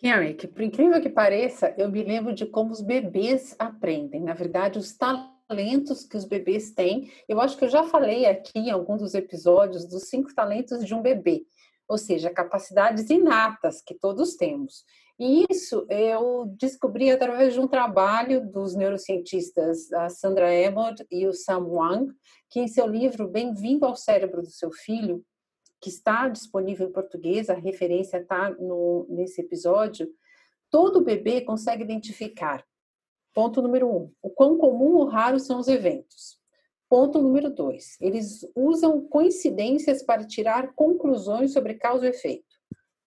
Henrique, por incrível que pareça, eu me lembro de como os bebês aprendem. Na verdade, os talentos que os bebês têm. Eu acho que eu já falei aqui em algum dos episódios dos cinco talentos de um bebê, ou seja, capacidades inatas que todos temos. E isso eu descobri através de um trabalho dos neurocientistas a Sandra Emmott e o Sam Wang, que em seu livro Bem-vindo ao cérebro do seu filho, que está disponível em português, a referência está nesse episódio, todo bebê consegue identificar. Ponto número um, o quão comum ou raro são os eventos. Ponto número dois, eles usam coincidências para tirar conclusões sobre causa e efeito.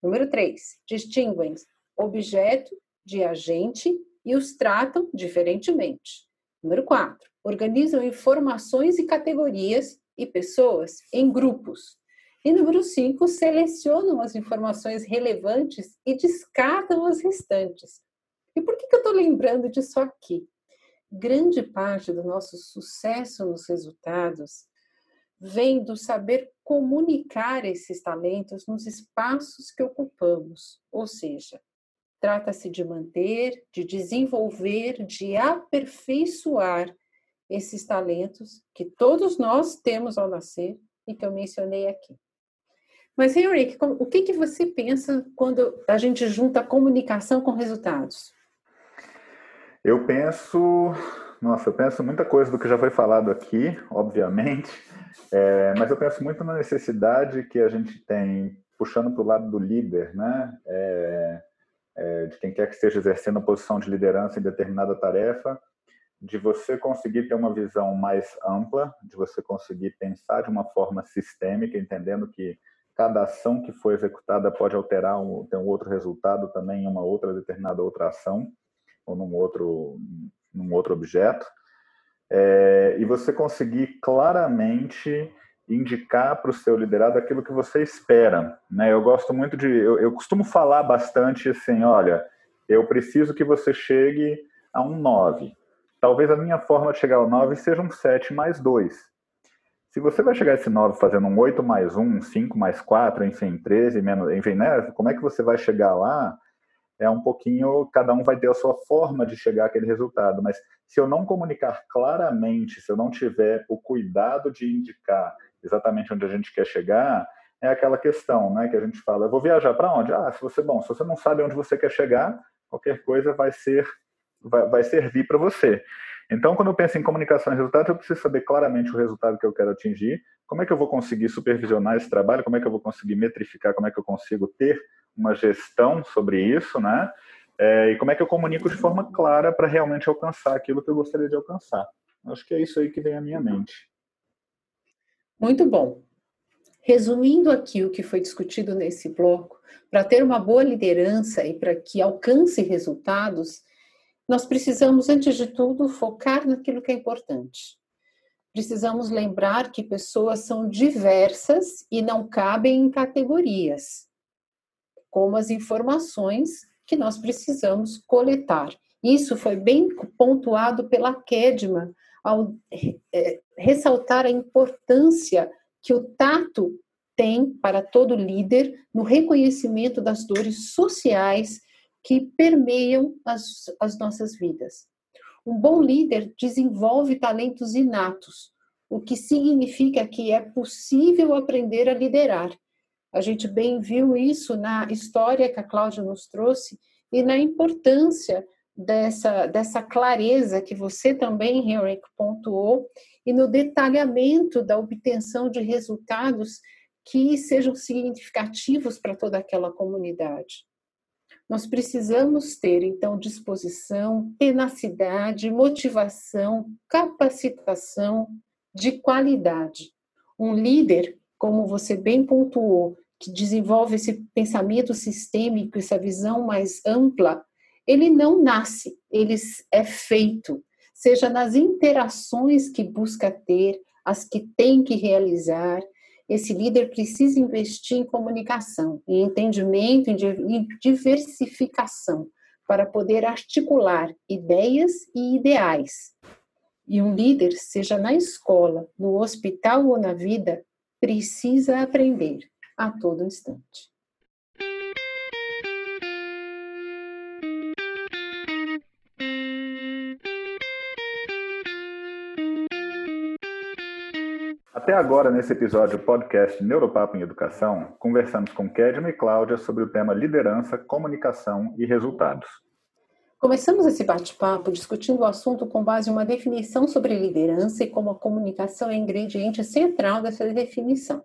Número três, distinguem objeto de agente e os tratam diferentemente. Número 4. Organizam informações e categorias e pessoas em grupos. E número 5, selecionam as informações relevantes e descartam as restantes. E por que, que eu estou lembrando disso aqui? Grande parte do nosso sucesso nos resultados vem do saber comunicar esses talentos nos espaços que ocupamos, ou seja, trata-se de manter, de desenvolver, de aperfeiçoar esses talentos que todos nós temos ao nascer e que eu mencionei aqui. Mas, Henrique, o que, que você pensa quando a gente junta comunicação com resultados?
Eu penso, nossa, eu penso muita coisa do que já foi falado aqui, obviamente, é, mas eu penso muito na necessidade que a gente tem, puxando para o lado do líder, né? É, é, de quem quer que esteja exercendo a posição de liderança em determinada tarefa, de você conseguir ter uma visão mais ampla, de você conseguir pensar de uma forma sistêmica, entendendo que cada ação que foi executada pode alterar um, ter um outro resultado também em uma outra determinada outra ação ou num outro num outro objeto é, e você conseguir claramente indicar para o seu liderado aquilo que você espera né eu gosto muito de eu, eu costumo falar bastante assim olha eu preciso que você chegue a um 9 talvez a minha forma de chegar ao 9 seja um 7 mais 2 se você vai chegar a esse 9 fazendo um 8 mais 1, 5 mais 4, enfim, 13 menos, enfim, né? Como é que você vai chegar lá? É um pouquinho, cada um vai ter a sua forma de chegar àquele resultado, mas se eu não comunicar claramente, se eu não tiver o cuidado de indicar exatamente onde a gente quer chegar, é aquela questão, né, que a gente fala, eu vou viajar para onde? Ah, se você, bom, se você não sabe onde você quer chegar, qualquer coisa vai ser vai, vai servir para você. Então, quando eu penso em comunicação e resultados, eu preciso saber claramente o resultado que eu quero atingir, como é que eu vou conseguir supervisionar esse trabalho, como é que eu vou conseguir metrificar, como é que eu consigo ter uma gestão sobre isso, né? É, e como é que eu comunico de forma clara para realmente alcançar aquilo que eu gostaria de alcançar. Acho que é isso aí que vem à minha mente.
Muito bom. Resumindo aqui o que foi discutido nesse bloco, para ter uma boa liderança e para que alcance resultados, nós precisamos, antes de tudo, focar naquilo que é importante. Precisamos lembrar que pessoas são diversas e não cabem em categorias, como as informações que nós precisamos coletar. Isso foi bem pontuado pela Kedma ao é, ressaltar a importância que o tato tem para todo líder no reconhecimento das dores sociais que permeiam as, as nossas vidas. Um bom líder desenvolve talentos inatos, o que significa que é possível aprender a liderar. A gente bem viu isso na história que a Cláudia nos trouxe e na importância dessa, dessa clareza que você também, Henrique, pontuou, e no detalhamento da obtenção de resultados que sejam significativos para toda aquela comunidade. Nós precisamos ter, então, disposição, tenacidade, motivação, capacitação de qualidade. Um líder, como você bem pontuou, que desenvolve esse pensamento sistêmico, essa visão mais ampla, ele não nasce, ele é feito, seja nas interações que busca ter, as que tem que realizar, esse líder precisa investir em comunicação, em entendimento, em diversificação, para poder articular ideias e ideais. E um líder, seja na escola, no hospital ou na vida, precisa aprender a todo instante.
Até agora, nesse episódio do podcast Neuropapo em Educação, conversamos com Kedma e Cláudia sobre o tema liderança, comunicação e resultados.
Começamos esse bate-papo discutindo o assunto com base em uma definição sobre liderança e como a comunicação é ingrediente central dessa definição.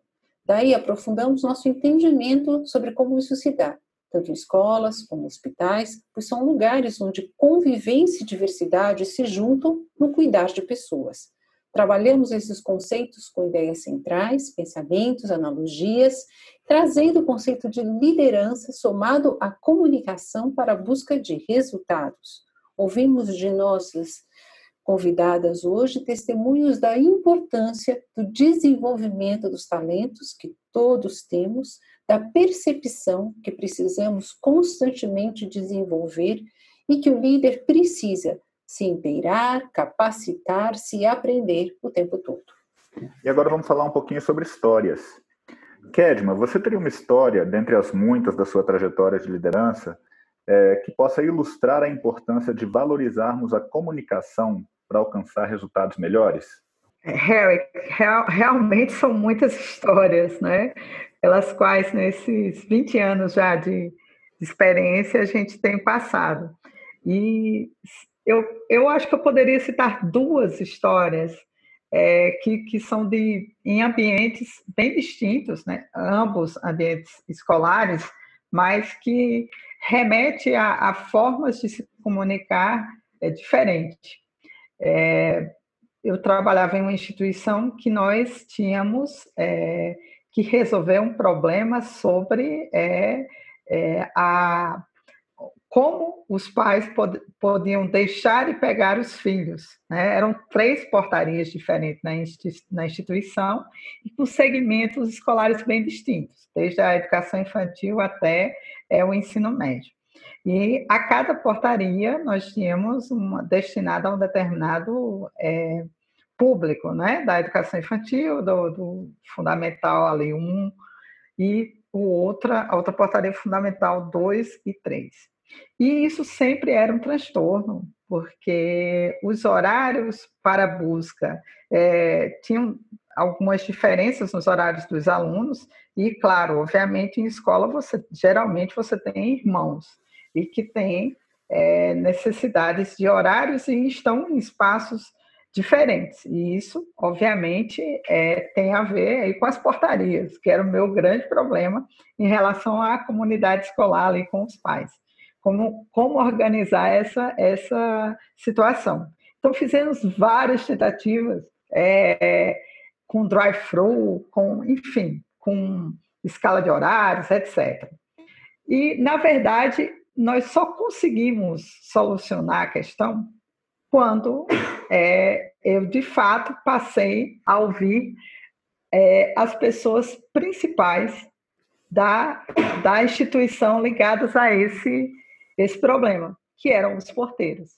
Daí aprofundamos nosso entendimento sobre como isso se dá, tanto em escolas como hospitais, pois são lugares onde convivência e diversidade se juntam no cuidar de pessoas. Trabalhamos esses conceitos com ideias centrais, pensamentos, analogias, trazendo o conceito de liderança somado à comunicação para a busca de resultados. Ouvimos de nossas convidadas hoje testemunhos da importância do desenvolvimento dos talentos que todos temos, da percepção que precisamos constantemente desenvolver e que o líder precisa se inteirar, capacitar-se e aprender o tempo todo.
E agora vamos falar um pouquinho sobre histórias. Kedma, você teria uma história, dentre as muitas da sua trajetória de liderança, é, que possa ilustrar a importância de valorizarmos a comunicação para alcançar resultados melhores?
Harry, real, realmente são muitas histórias, né? Pelas quais nesses 20 anos já de, de experiência a gente tem passado. E eu, eu acho que eu poderia citar duas histórias é, que, que são de, em ambientes bem distintos, né? ambos ambientes escolares, mas que remete a, a formas de se comunicar é, diferente. É, eu trabalhava em uma instituição que nós tínhamos é, que resolver um problema sobre é, é, a como os pais pod podiam deixar e pegar os filhos. Né? Eram três portarias diferentes na, institu na instituição e com segmentos escolares bem distintos, desde a educação infantil até é, o ensino médio. E a cada portaria nós tínhamos uma destinada a um determinado é, público, né? Da educação infantil, do, do fundamental ali um e o outra, a outra portaria fundamental 2 e 3. E isso sempre era um transtorno, porque os horários para busca é, tinham algumas diferenças nos horários dos alunos e, claro, obviamente em escola você geralmente você tem irmãos e que têm é, necessidades de horários e estão em espaços diferentes. E isso, obviamente, é, tem a ver aí com as portarias, que era o meu grande problema em relação à comunidade escolar ali com os pais como, como organizar essa, essa situação. Então, fizemos várias tentativas é, com drive-thru, com, enfim, com escala de horários, etc. E, na verdade, nós só conseguimos solucionar a questão quando é, eu, de fato, passei a ouvir é, as pessoas principais da, da instituição ligadas a esse esse problema, que eram os porteiros.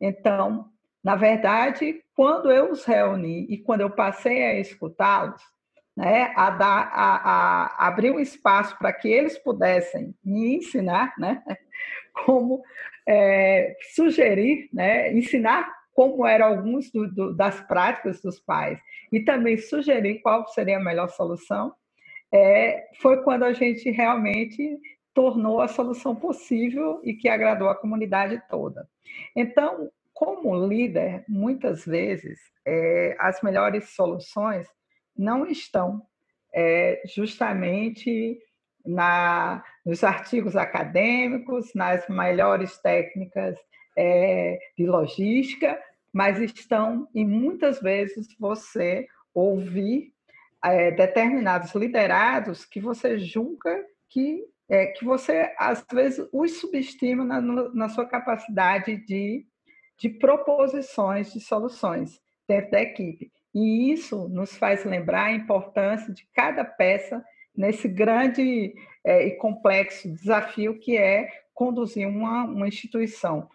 Então, na verdade, quando eu os reuni e quando eu passei a escutá-los, né, a, dar, a, a, abrir um espaço para que eles pudessem me ensinar, né, como é, sugerir, né, ensinar como eram alguns do, do, das práticas dos pais e também sugerir qual seria a melhor solução, é, foi quando a gente realmente tornou a solução possível e que agradou a comunidade toda. Então, como líder, muitas vezes é, as melhores soluções não estão é, justamente na, nos artigos acadêmicos, nas melhores técnicas é, de logística, mas estão e muitas vezes você ouvir é, determinados liderados que você julga que é, que você, às vezes, os subestima na, na sua capacidade de, de proposições de soluções dentro da equipe. E isso nos faz lembrar a importância de cada peça nesse grande é, e complexo desafio que é conduzir uma, uma instituição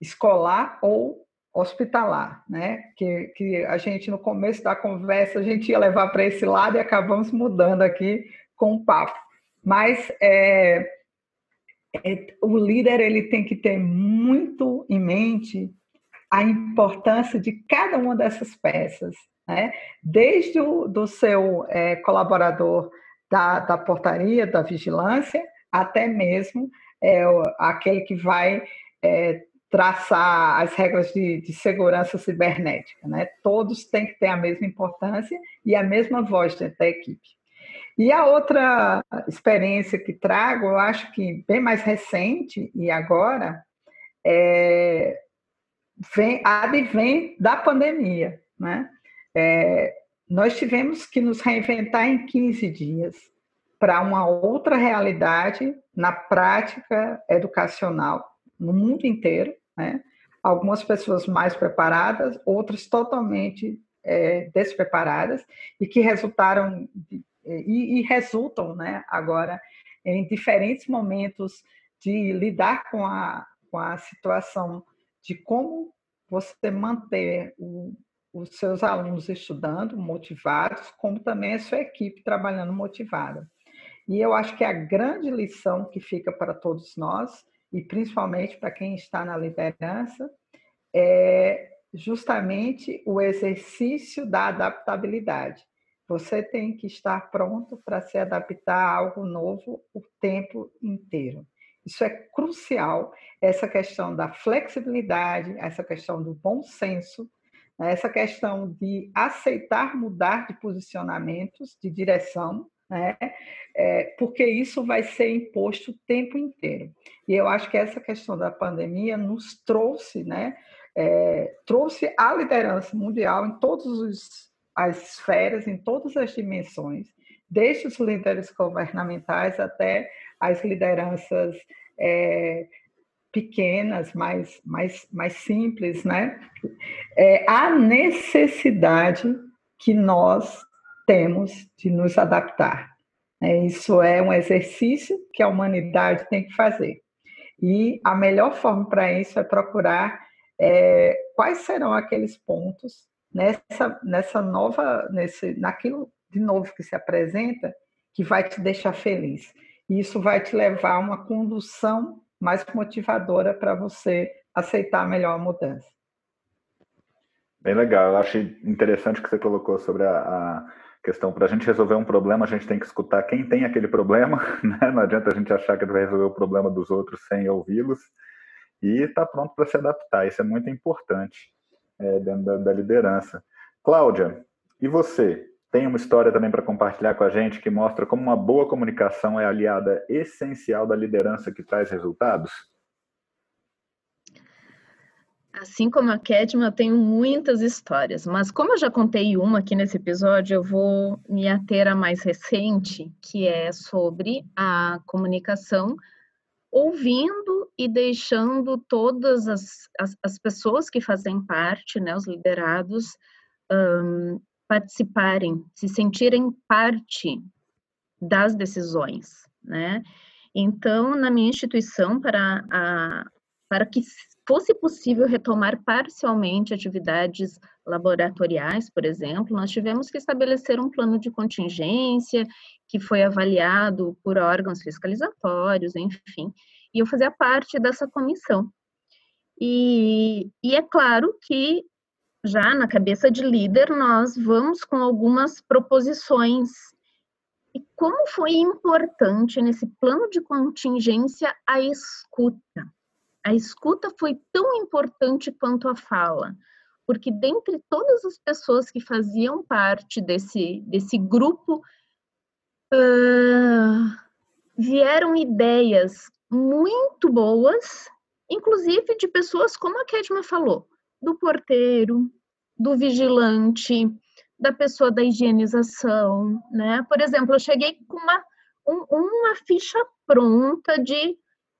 escolar ou hospitalar, né? Que, que a gente, no começo da conversa, a gente ia levar para esse lado e acabamos mudando aqui com o papo. Mas é, é, o líder ele tem que ter muito em mente a importância de cada uma dessas peças, né? desde o do seu é, colaborador da, da, portaria, da vigilância, até mesmo é, aquele que vai é, traçar as regras de, de, segurança cibernética. Né? Todos têm que ter a mesma importância e a mesma voz dentro da equipe. E a outra experiência que trago, eu acho que bem mais recente e agora, é, vem, advém da pandemia. Né? É, nós tivemos que nos reinventar em 15 dias para uma outra realidade na prática educacional no mundo inteiro. Né? Algumas pessoas mais preparadas, outras totalmente é, despreparadas, e que resultaram e, e resultam né, agora em diferentes momentos de lidar com a, com a situação de como você manter o, os seus alunos estudando, motivados, como também a sua equipe trabalhando motivada. E eu acho que a grande lição que fica para todos nós e principalmente para quem está na liderança, é justamente o exercício da adaptabilidade. Você tem que estar pronto para se adaptar a algo novo o tempo inteiro. Isso é crucial, essa questão da flexibilidade, essa questão do bom senso? Essa questão de aceitar mudar de posicionamentos, de direção, né? É, porque isso vai ser imposto o tempo inteiro. E eu acho que essa questão da pandemia nos trouxe, né? É, trouxe a liderança mundial em todas as esferas, em todas as dimensões, desde os líderes governamentais até as lideranças é, pequenas, mais, mais, mais simples, né? É, a necessidade que nós temos de nos adaptar. É, isso é um exercício que a humanidade tem que fazer. E a melhor forma para isso é procurar é, quais serão aqueles pontos nessa, nessa nova, nesse, naquilo de novo que se apresenta, que vai te deixar feliz. E isso vai te levar a uma condução mais motivadora para você aceitar melhor a mudança.
Bem legal. Eu acho interessante que você colocou sobre a, a questão para a gente resolver um problema, a gente tem que escutar quem tem aquele problema, né? Não adianta a gente achar que vai resolver o problema dos outros sem ouvi-los e estar tá pronto para se adaptar. Isso é muito importante é, dentro da, da liderança. Cláudia, e você? Tem uma história também para compartilhar com a gente que mostra como uma boa comunicação é aliada essencial da liderança que traz resultados?
Assim como a Kedma, eu tenho muitas histórias, mas como eu já contei uma aqui nesse episódio, eu vou me ater a mais recente, que é sobre a comunicação, ouvindo e deixando todas as, as, as pessoas que fazem parte, né, os liderados, um, participarem, se sentirem parte das decisões, né? Então, na minha instituição, para, a, para que fosse possível retomar parcialmente atividades laboratoriais, por exemplo, nós tivemos que estabelecer um plano de contingência que foi avaliado por órgãos fiscalizatórios, enfim, e eu fazia parte dessa comissão. E, e é claro que já na cabeça de líder nós vamos com algumas proposições. E como foi importante nesse plano de contingência a escuta? A escuta foi tão importante quanto a fala, porque dentre todas as pessoas que faziam parte desse, desse grupo, uh, vieram ideias muito boas, inclusive de pessoas como a Kedma falou, do porteiro, do vigilante, da pessoa da higienização, né? Por exemplo, eu cheguei com uma, um, uma ficha pronta de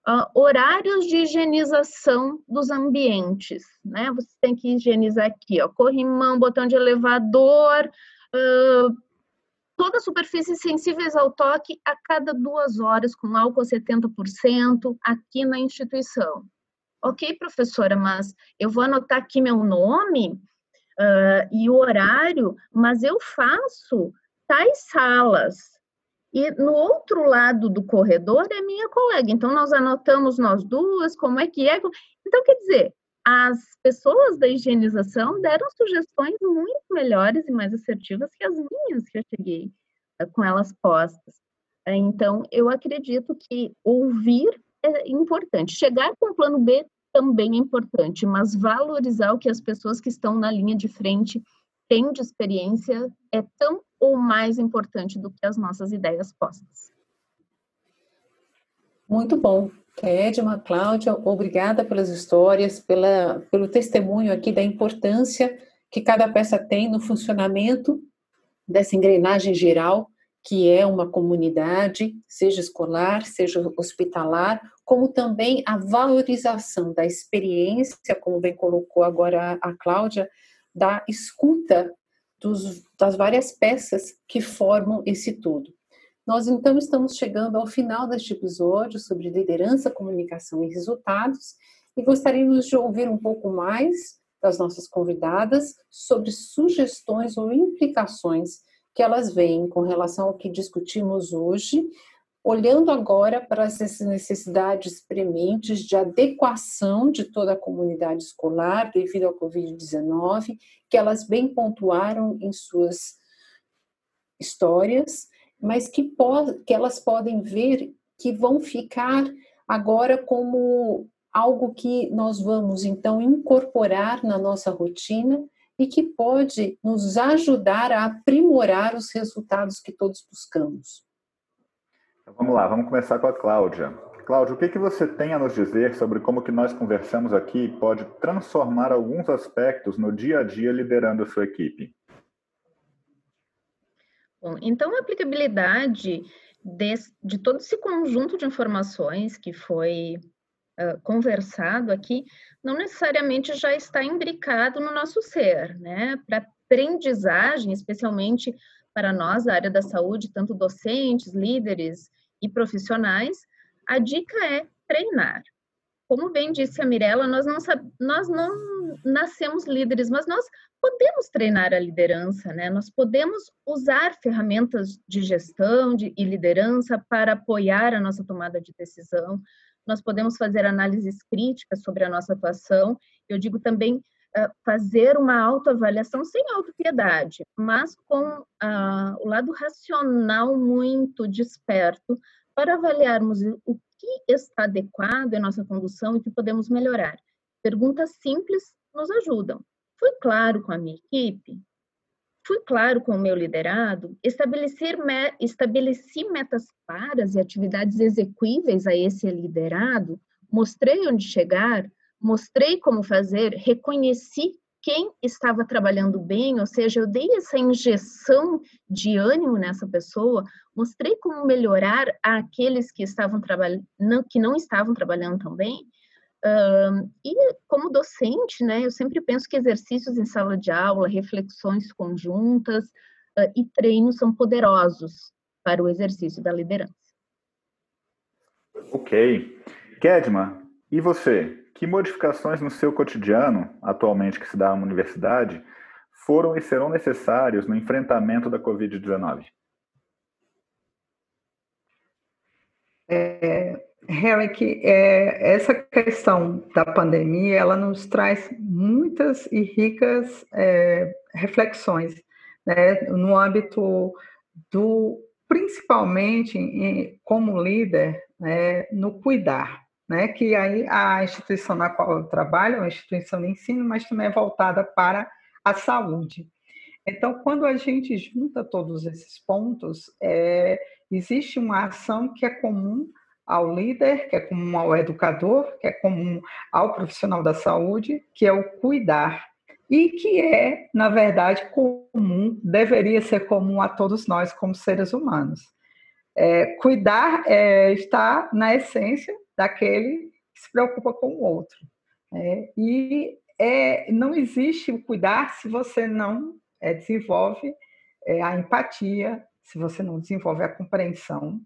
uh, horários de higienização dos ambientes, né? Você tem que higienizar aqui, ó, corrimão, botão de elevador, uh, todas superfícies sensíveis ao toque a cada duas horas com álcool 70% aqui na instituição. Ok, professora, mas eu vou anotar aqui meu nome uh, e o horário, mas eu faço tais salas, e no outro lado do corredor é minha colega. Então, nós anotamos nós duas, como é que é. Então, quer dizer, as pessoas da higienização deram sugestões muito melhores e mais assertivas que as minhas que eu cheguei com elas postas. Então, eu acredito que ouvir é importante. Chegar com o plano B também é importante, mas valorizar o que as pessoas que estão na linha de frente têm de experiência é tão ou mais importante do que as nossas ideias postas.
Muito bom. Edma, Cláudia, obrigada pelas histórias, pela, pelo testemunho aqui da importância que cada peça tem no funcionamento dessa engrenagem geral, que é uma comunidade, seja escolar, seja hospitalar, como também a valorização da experiência, como bem colocou agora a Cláudia, da escuta dos, das várias peças que formam esse todo. Nós então estamos chegando ao final deste episódio sobre liderança, comunicação e resultados e gostaríamos de ouvir um pouco mais das nossas convidadas sobre sugestões ou implicações que elas veem com relação ao que discutimos hoje olhando agora para essas necessidades prementes de adequação de toda a comunidade escolar devido ao Covid-19, que elas bem pontuaram em suas histórias, mas que, que elas podem ver que vão ficar agora como algo que nós vamos então incorporar na nossa rotina e que pode nos ajudar a aprimorar os resultados que todos buscamos.
Então, vamos lá, vamos começar com a Cláudia. Cláudia, o que, que você tem a nos dizer sobre como que nós conversamos aqui pode transformar alguns aspectos no dia a dia liderando a sua equipe?
Bom, então a aplicabilidade de, de todo esse conjunto de informações que foi uh, conversado aqui, não necessariamente já está imbricado no nosso ser, né? Para aprendizagem, especialmente para nós da área da saúde, tanto docentes, líderes e profissionais, a dica é treinar. Como bem disse a Mirella, nós não, nós não nascemos líderes, mas nós podemos treinar a liderança, né? Nós podemos usar ferramentas de gestão de, e liderança para apoiar a nossa tomada de decisão. Nós podemos fazer análises críticas sobre a nossa atuação. Eu digo também fazer uma autoavaliação sem autopiedade, mas com uh, o lado racional muito desperto para avaliarmos o que está adequado em nossa condução e que podemos melhorar. Perguntas simples nos ajudam. Fui claro com a minha equipe? Fui claro com o meu liderado? Estabelecer me estabeleci metas claras e atividades execuíveis a esse liderado? Mostrei onde chegar? mostrei como fazer, reconheci quem estava trabalhando bem, ou seja, eu dei essa injeção de ânimo nessa pessoa, mostrei como melhorar aqueles que estavam trabalhando, que não estavam trabalhando tão bem. Uh, e como docente, né, eu sempre penso que exercícios em sala de aula, reflexões conjuntas uh, e treinos são poderosos para o exercício da liderança.
Ok. Kedma, e você? Que modificações no seu cotidiano, atualmente que se dá uma universidade, foram e serão necessários no enfrentamento da Covid-19?
É, Henrique, é, essa questão da pandemia, ela nos traz muitas e ricas é, reflexões, né, no âmbito do, principalmente em, como líder, né, no cuidar né? que aí a instituição na qual eu trabalho é uma instituição de ensino, mas também é voltada para a saúde. Então, quando a gente junta todos esses pontos, é, existe uma ação que é comum ao líder, que é comum ao educador, que é comum ao profissional da saúde, que é o cuidar. E que é, na verdade, comum, deveria ser comum a todos nós como seres humanos. É, cuidar é, está na essência daquele que se preocupa com o outro. É, e não existe o cuidar se você não é, desenvolve é, a empatia, se você não desenvolve a compreensão.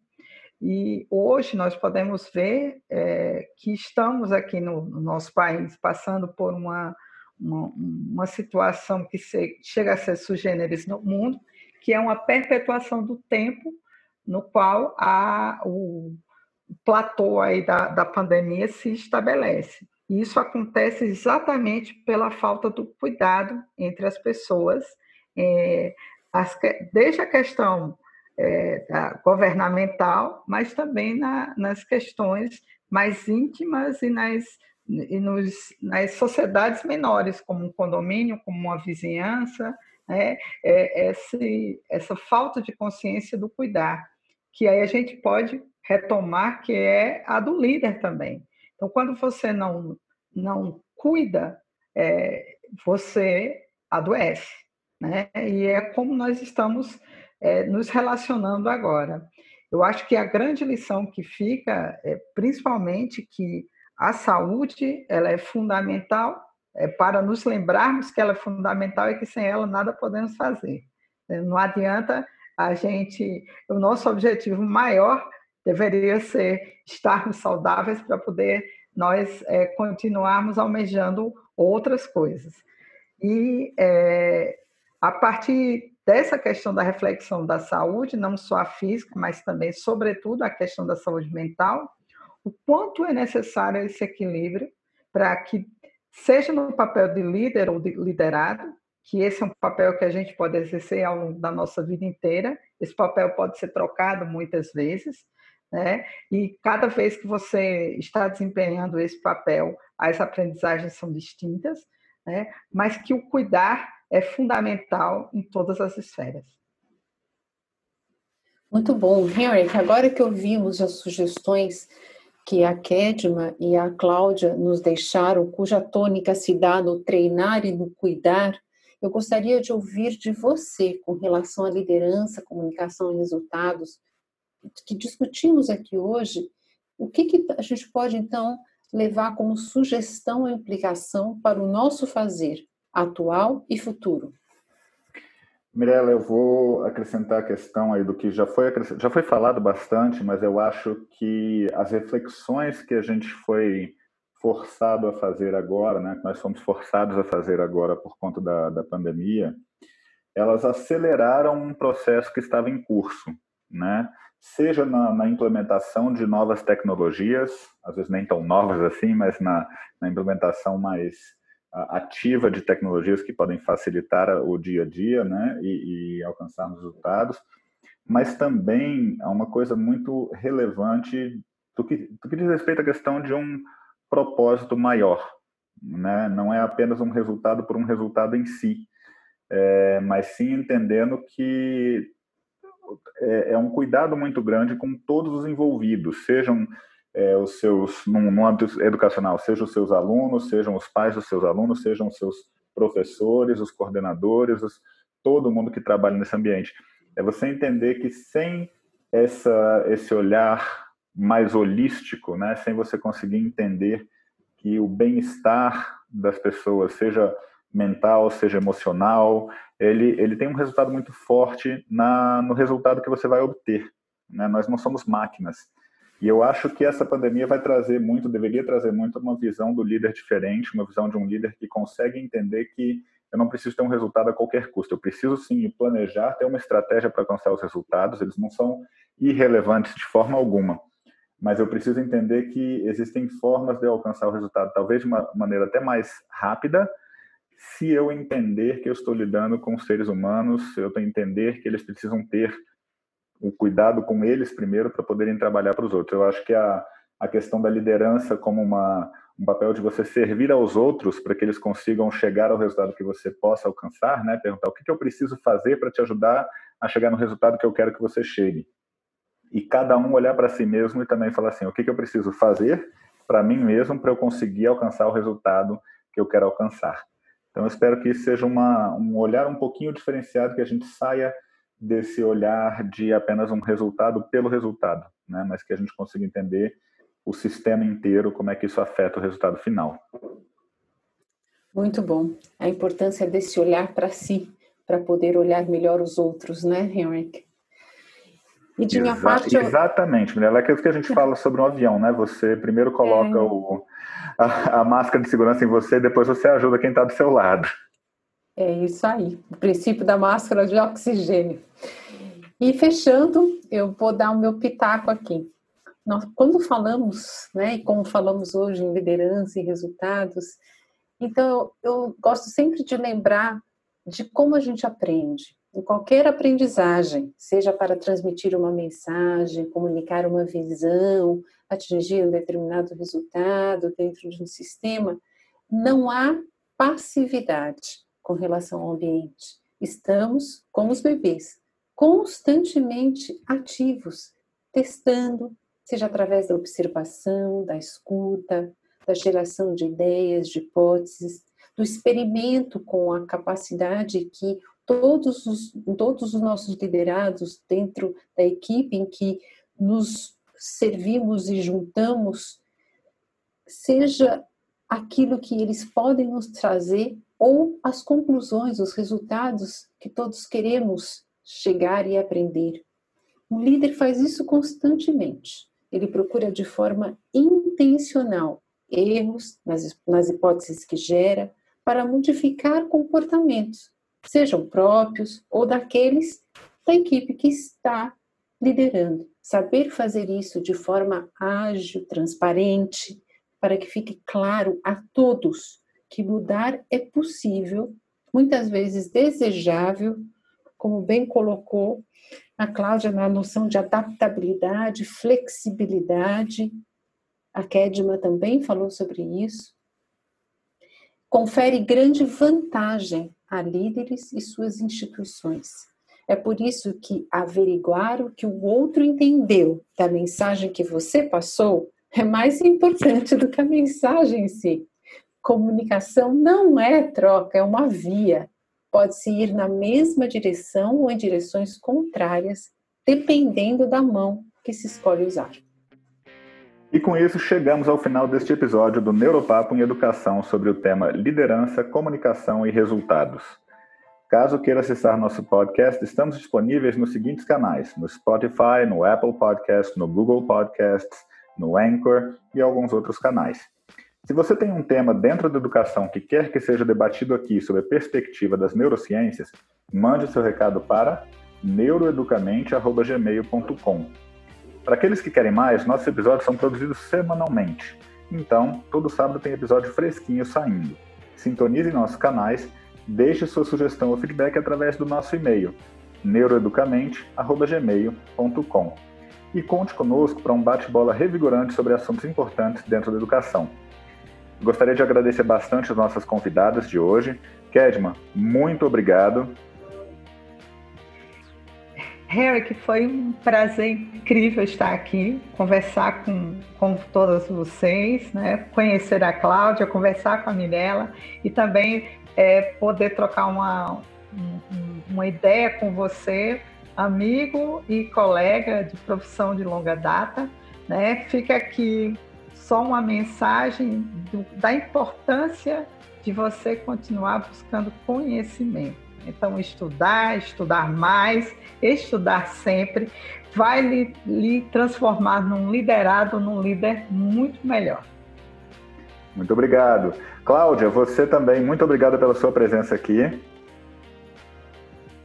E hoje nós podemos ver é, que estamos aqui no, no, nosso país passando por uma, uma, uma situação que se, chega a ser sugêneres no mundo, que é uma perpetuação do tempo no qual a, o, platô aí da, da pandemia se estabelece. E isso acontece exatamente pela falta do cuidado entre as pessoas, é, as, desde a questão é, governamental, mas também na, nas questões mais íntimas e nas, e nos, nas sociedades menores, como um condomínio, como uma vizinhança, né? é, esse, essa falta de consciência do cuidar, que aí a gente pode retomar, que é a do líder também. Então, quando você não, não cuida, é, você adoece. Né? E é como nós estamos é, nos relacionando agora. Eu acho que a grande lição que fica é principalmente que a saúde ela é fundamental é, para nos lembrarmos que ela é fundamental e que sem ela nada podemos fazer. Não adianta a gente, o nosso objetivo maior deveria ser estarmos saudáveis para poder nós é, continuarmos almejando outras coisas. E é, a partir dessa questão da reflexão da saúde, não só a física, mas também, sobretudo, a questão da saúde mental, o quanto é necessário esse equilíbrio para que, seja no papel de líder ou de liderado, que esse é um papel que a gente pode exercer ao longo da nossa vida inteira, esse papel pode ser trocado muitas vezes, né? E cada vez que você está desempenhando esse papel, as aprendizagens são distintas, né? Mas que o cuidar é fundamental em todas as esferas.
Muito bom, Henrique. Agora que ouvimos as sugestões que a Kedma e a Cláudia nos deixaram, cuja tônica se dá no treinar e no cuidar, eu gostaria de ouvir de você com relação à liderança, comunicação e resultados, que discutimos aqui hoje, o que, que a gente pode então levar como sugestão ou implicação para o nosso fazer atual e futuro?
Mirela, eu vou acrescentar a questão aí do que já foi já foi falado bastante, mas eu acho que as reflexões que a gente foi forçado a fazer agora, né, que nós fomos forçados a fazer agora por conta da, da pandemia, elas aceleraram um processo que estava em curso, né? seja na, na, implementação de novas tecnologias, às vezes nem tão novas assim, mas na, na implementação mais ativa de tecnologias que podem facilitar o dia a dia né, e, e alcançarmos resultados, mas também há uma coisa muito relevante do que, do que diz respeito à questão de um propósito maior. Né? Não é apenas um resultado por um resultado em si, é, mas sim entendendo que é, é, um cuidado muito grande com todos os envolvidos, sejam é, os seus, no, âmbito educacional, sejam os seus alunos, sejam os pais dos seus alunos, sejam os seus professores, os coordenadores, os, todo mundo que trabalha nesse ambiente. É você entender que sem essa, esse olhar mais holístico, né, sem você conseguir entender que o bem-estar das pessoas, seja mental, seja emocional, ele, ele tem um resultado muito forte na, no resultado que você vai obter. Né? Nós não somos máquinas. E eu acho que essa pandemia vai trazer muito, deveria trazer muito uma visão do líder diferente, uma visão de um líder que consegue entender que eu não preciso ter um resultado a qualquer custo. Eu preciso sim planejar, ter uma estratégia para alcançar os resultados. Eles não são irrelevantes de forma alguma. Mas eu preciso entender que existem formas de eu alcançar o resultado, talvez de uma maneira até mais rápida, se eu entender que eu estou lidando com seres humanos, eu entender que eles precisam ter o cuidado com eles primeiro para poderem trabalhar para os outros. Eu acho que a, a questão da liderança como uma, um papel de você servir aos outros para que eles consigam chegar ao resultado que você possa alcançar, né? Perguntar o que, que eu preciso fazer para te ajudar a chegar no resultado que eu quero que você chegue. E cada um olhar para si mesmo e também falar assim, o que, que eu preciso fazer para mim mesmo para eu conseguir alcançar o resultado que eu quero alcançar. Então, eu espero que isso seja uma, um olhar um pouquinho diferenciado, que a gente saia desse olhar de apenas um resultado pelo resultado, né? mas que a gente consiga entender o sistema inteiro, como é que isso afeta o resultado final.
Muito bom. A importância desse olhar para si, para poder olhar melhor os outros, né, Henrik?
E de minha Exa parte. Exatamente, Mirella. É aquilo que a gente fala sobre um avião, né? Você primeiro coloca é. o, a, a, máscara de segurança em você, depois você ajuda quem está do seu lado.
É isso aí. O princípio da máscara de oxigênio. E fechando, eu vou dar o meu pitaco aqui. Nós, quando falamos, né, e como falamos hoje em liderança e resultados, então eu, eu gosto sempre de lembrar de como a gente aprende em qualquer aprendizagem, seja para transmitir uma mensagem, comunicar uma visão, atingir um determinado resultado dentro de um sistema, não há passividade com relação ao ambiente. Estamos, como os bebês, constantemente ativos, testando, seja através da observação, da escuta, da geração de ideias, de hipóteses, do experimento com a capacidade que todos os, todos os nossos liderados dentro da equipe em que nos servimos e juntamos, seja aquilo que eles podem nos trazer ou as conclusões, os resultados que todos queremos chegar e aprender. O líder faz isso constantemente. Ele procura de forma intencional erros nas, nas hipóteses que gera para modificar comportamentos sejam próprios ou daqueles da equipe que está liderando. Saber fazer isso de forma ágil, transparente, para que fique claro a todos que mudar é possível, muitas vezes desejável, como bem colocou a Cláudia na noção de adaptabilidade, flexibilidade. A Kedma também falou sobre isso. Confere grande vantagem a líderes e suas instituições. É por isso que averiguar o que o outro entendeu da mensagem que você passou é mais importante do que a mensagem em si. Comunicação não é troca, é uma via. Pode-se ir na mesma direção ou em direções contrárias, dependendo da mão que se escolhe usar.
E com isso chegamos ao final deste episódio do Neuropapo em Educação sobre o tema Liderança, Comunicação e Resultados. Caso queira acessar nosso podcast, estamos disponíveis nos seguintes canais: no Spotify, no Apple Podcast, no Google Podcasts, no Anchor e alguns outros canais. Se você tem um tema dentro da educação que quer que seja debatido aqui sob a perspectiva das neurociências, mande seu recado para neuroeducamente.gmail.com. Para aqueles que querem mais, nossos episódios são produzidos semanalmente. Então, todo sábado tem episódio fresquinho saindo. Sintonize nossos canais Deixe sua sugestão ou feedback através do nosso e-mail neuroeducamente@gmail.com e conte conosco para um bate-bola revigorante sobre assuntos importantes dentro da educação. Gostaria de agradecer bastante as nossas convidadas de hoje. Kedma, muito obrigado.
Eric, foi um prazer incrível estar aqui, conversar com, com todas vocês, né? conhecer a Cláudia, conversar com a Mirella e também é poder trocar uma, uma ideia com você, amigo e colega de profissão de longa data. Né? Fica aqui só uma mensagem do, da importância de você continuar buscando conhecimento. Então, estudar, estudar mais, estudar sempre, vai lhe, lhe transformar num liderado, num líder muito melhor.
Muito obrigado. Cláudia, você também, muito obrigada pela sua presença aqui.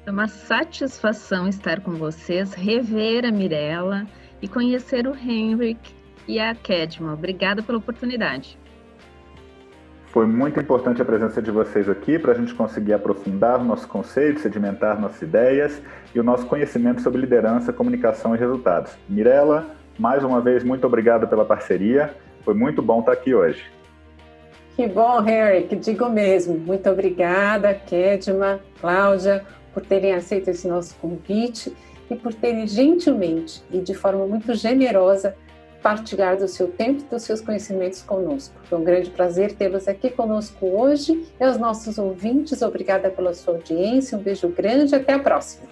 É uma satisfação estar com vocês, rever a Mirella e conhecer o Henrik e a Kedma. Obrigada pela oportunidade.
Foi muito importante a presença de vocês aqui para a gente conseguir aprofundar o nosso conceito, sedimentar nossas ideias e o nosso conhecimento sobre liderança, comunicação e resultados. Mirella, mais uma vez, muito obrigado pela parceria. Foi muito bom estar aqui hoje.
Que bom, Harry, que digo mesmo. Muito obrigada, Kedma, Cláudia, por terem aceito esse nosso convite e por terem gentilmente e de forma muito generosa partilhado o seu tempo e dos seus conhecimentos conosco. Foi um grande prazer tê-los aqui conosco hoje e aos nossos ouvintes. Obrigada pela sua audiência. Um beijo grande e até a próxima.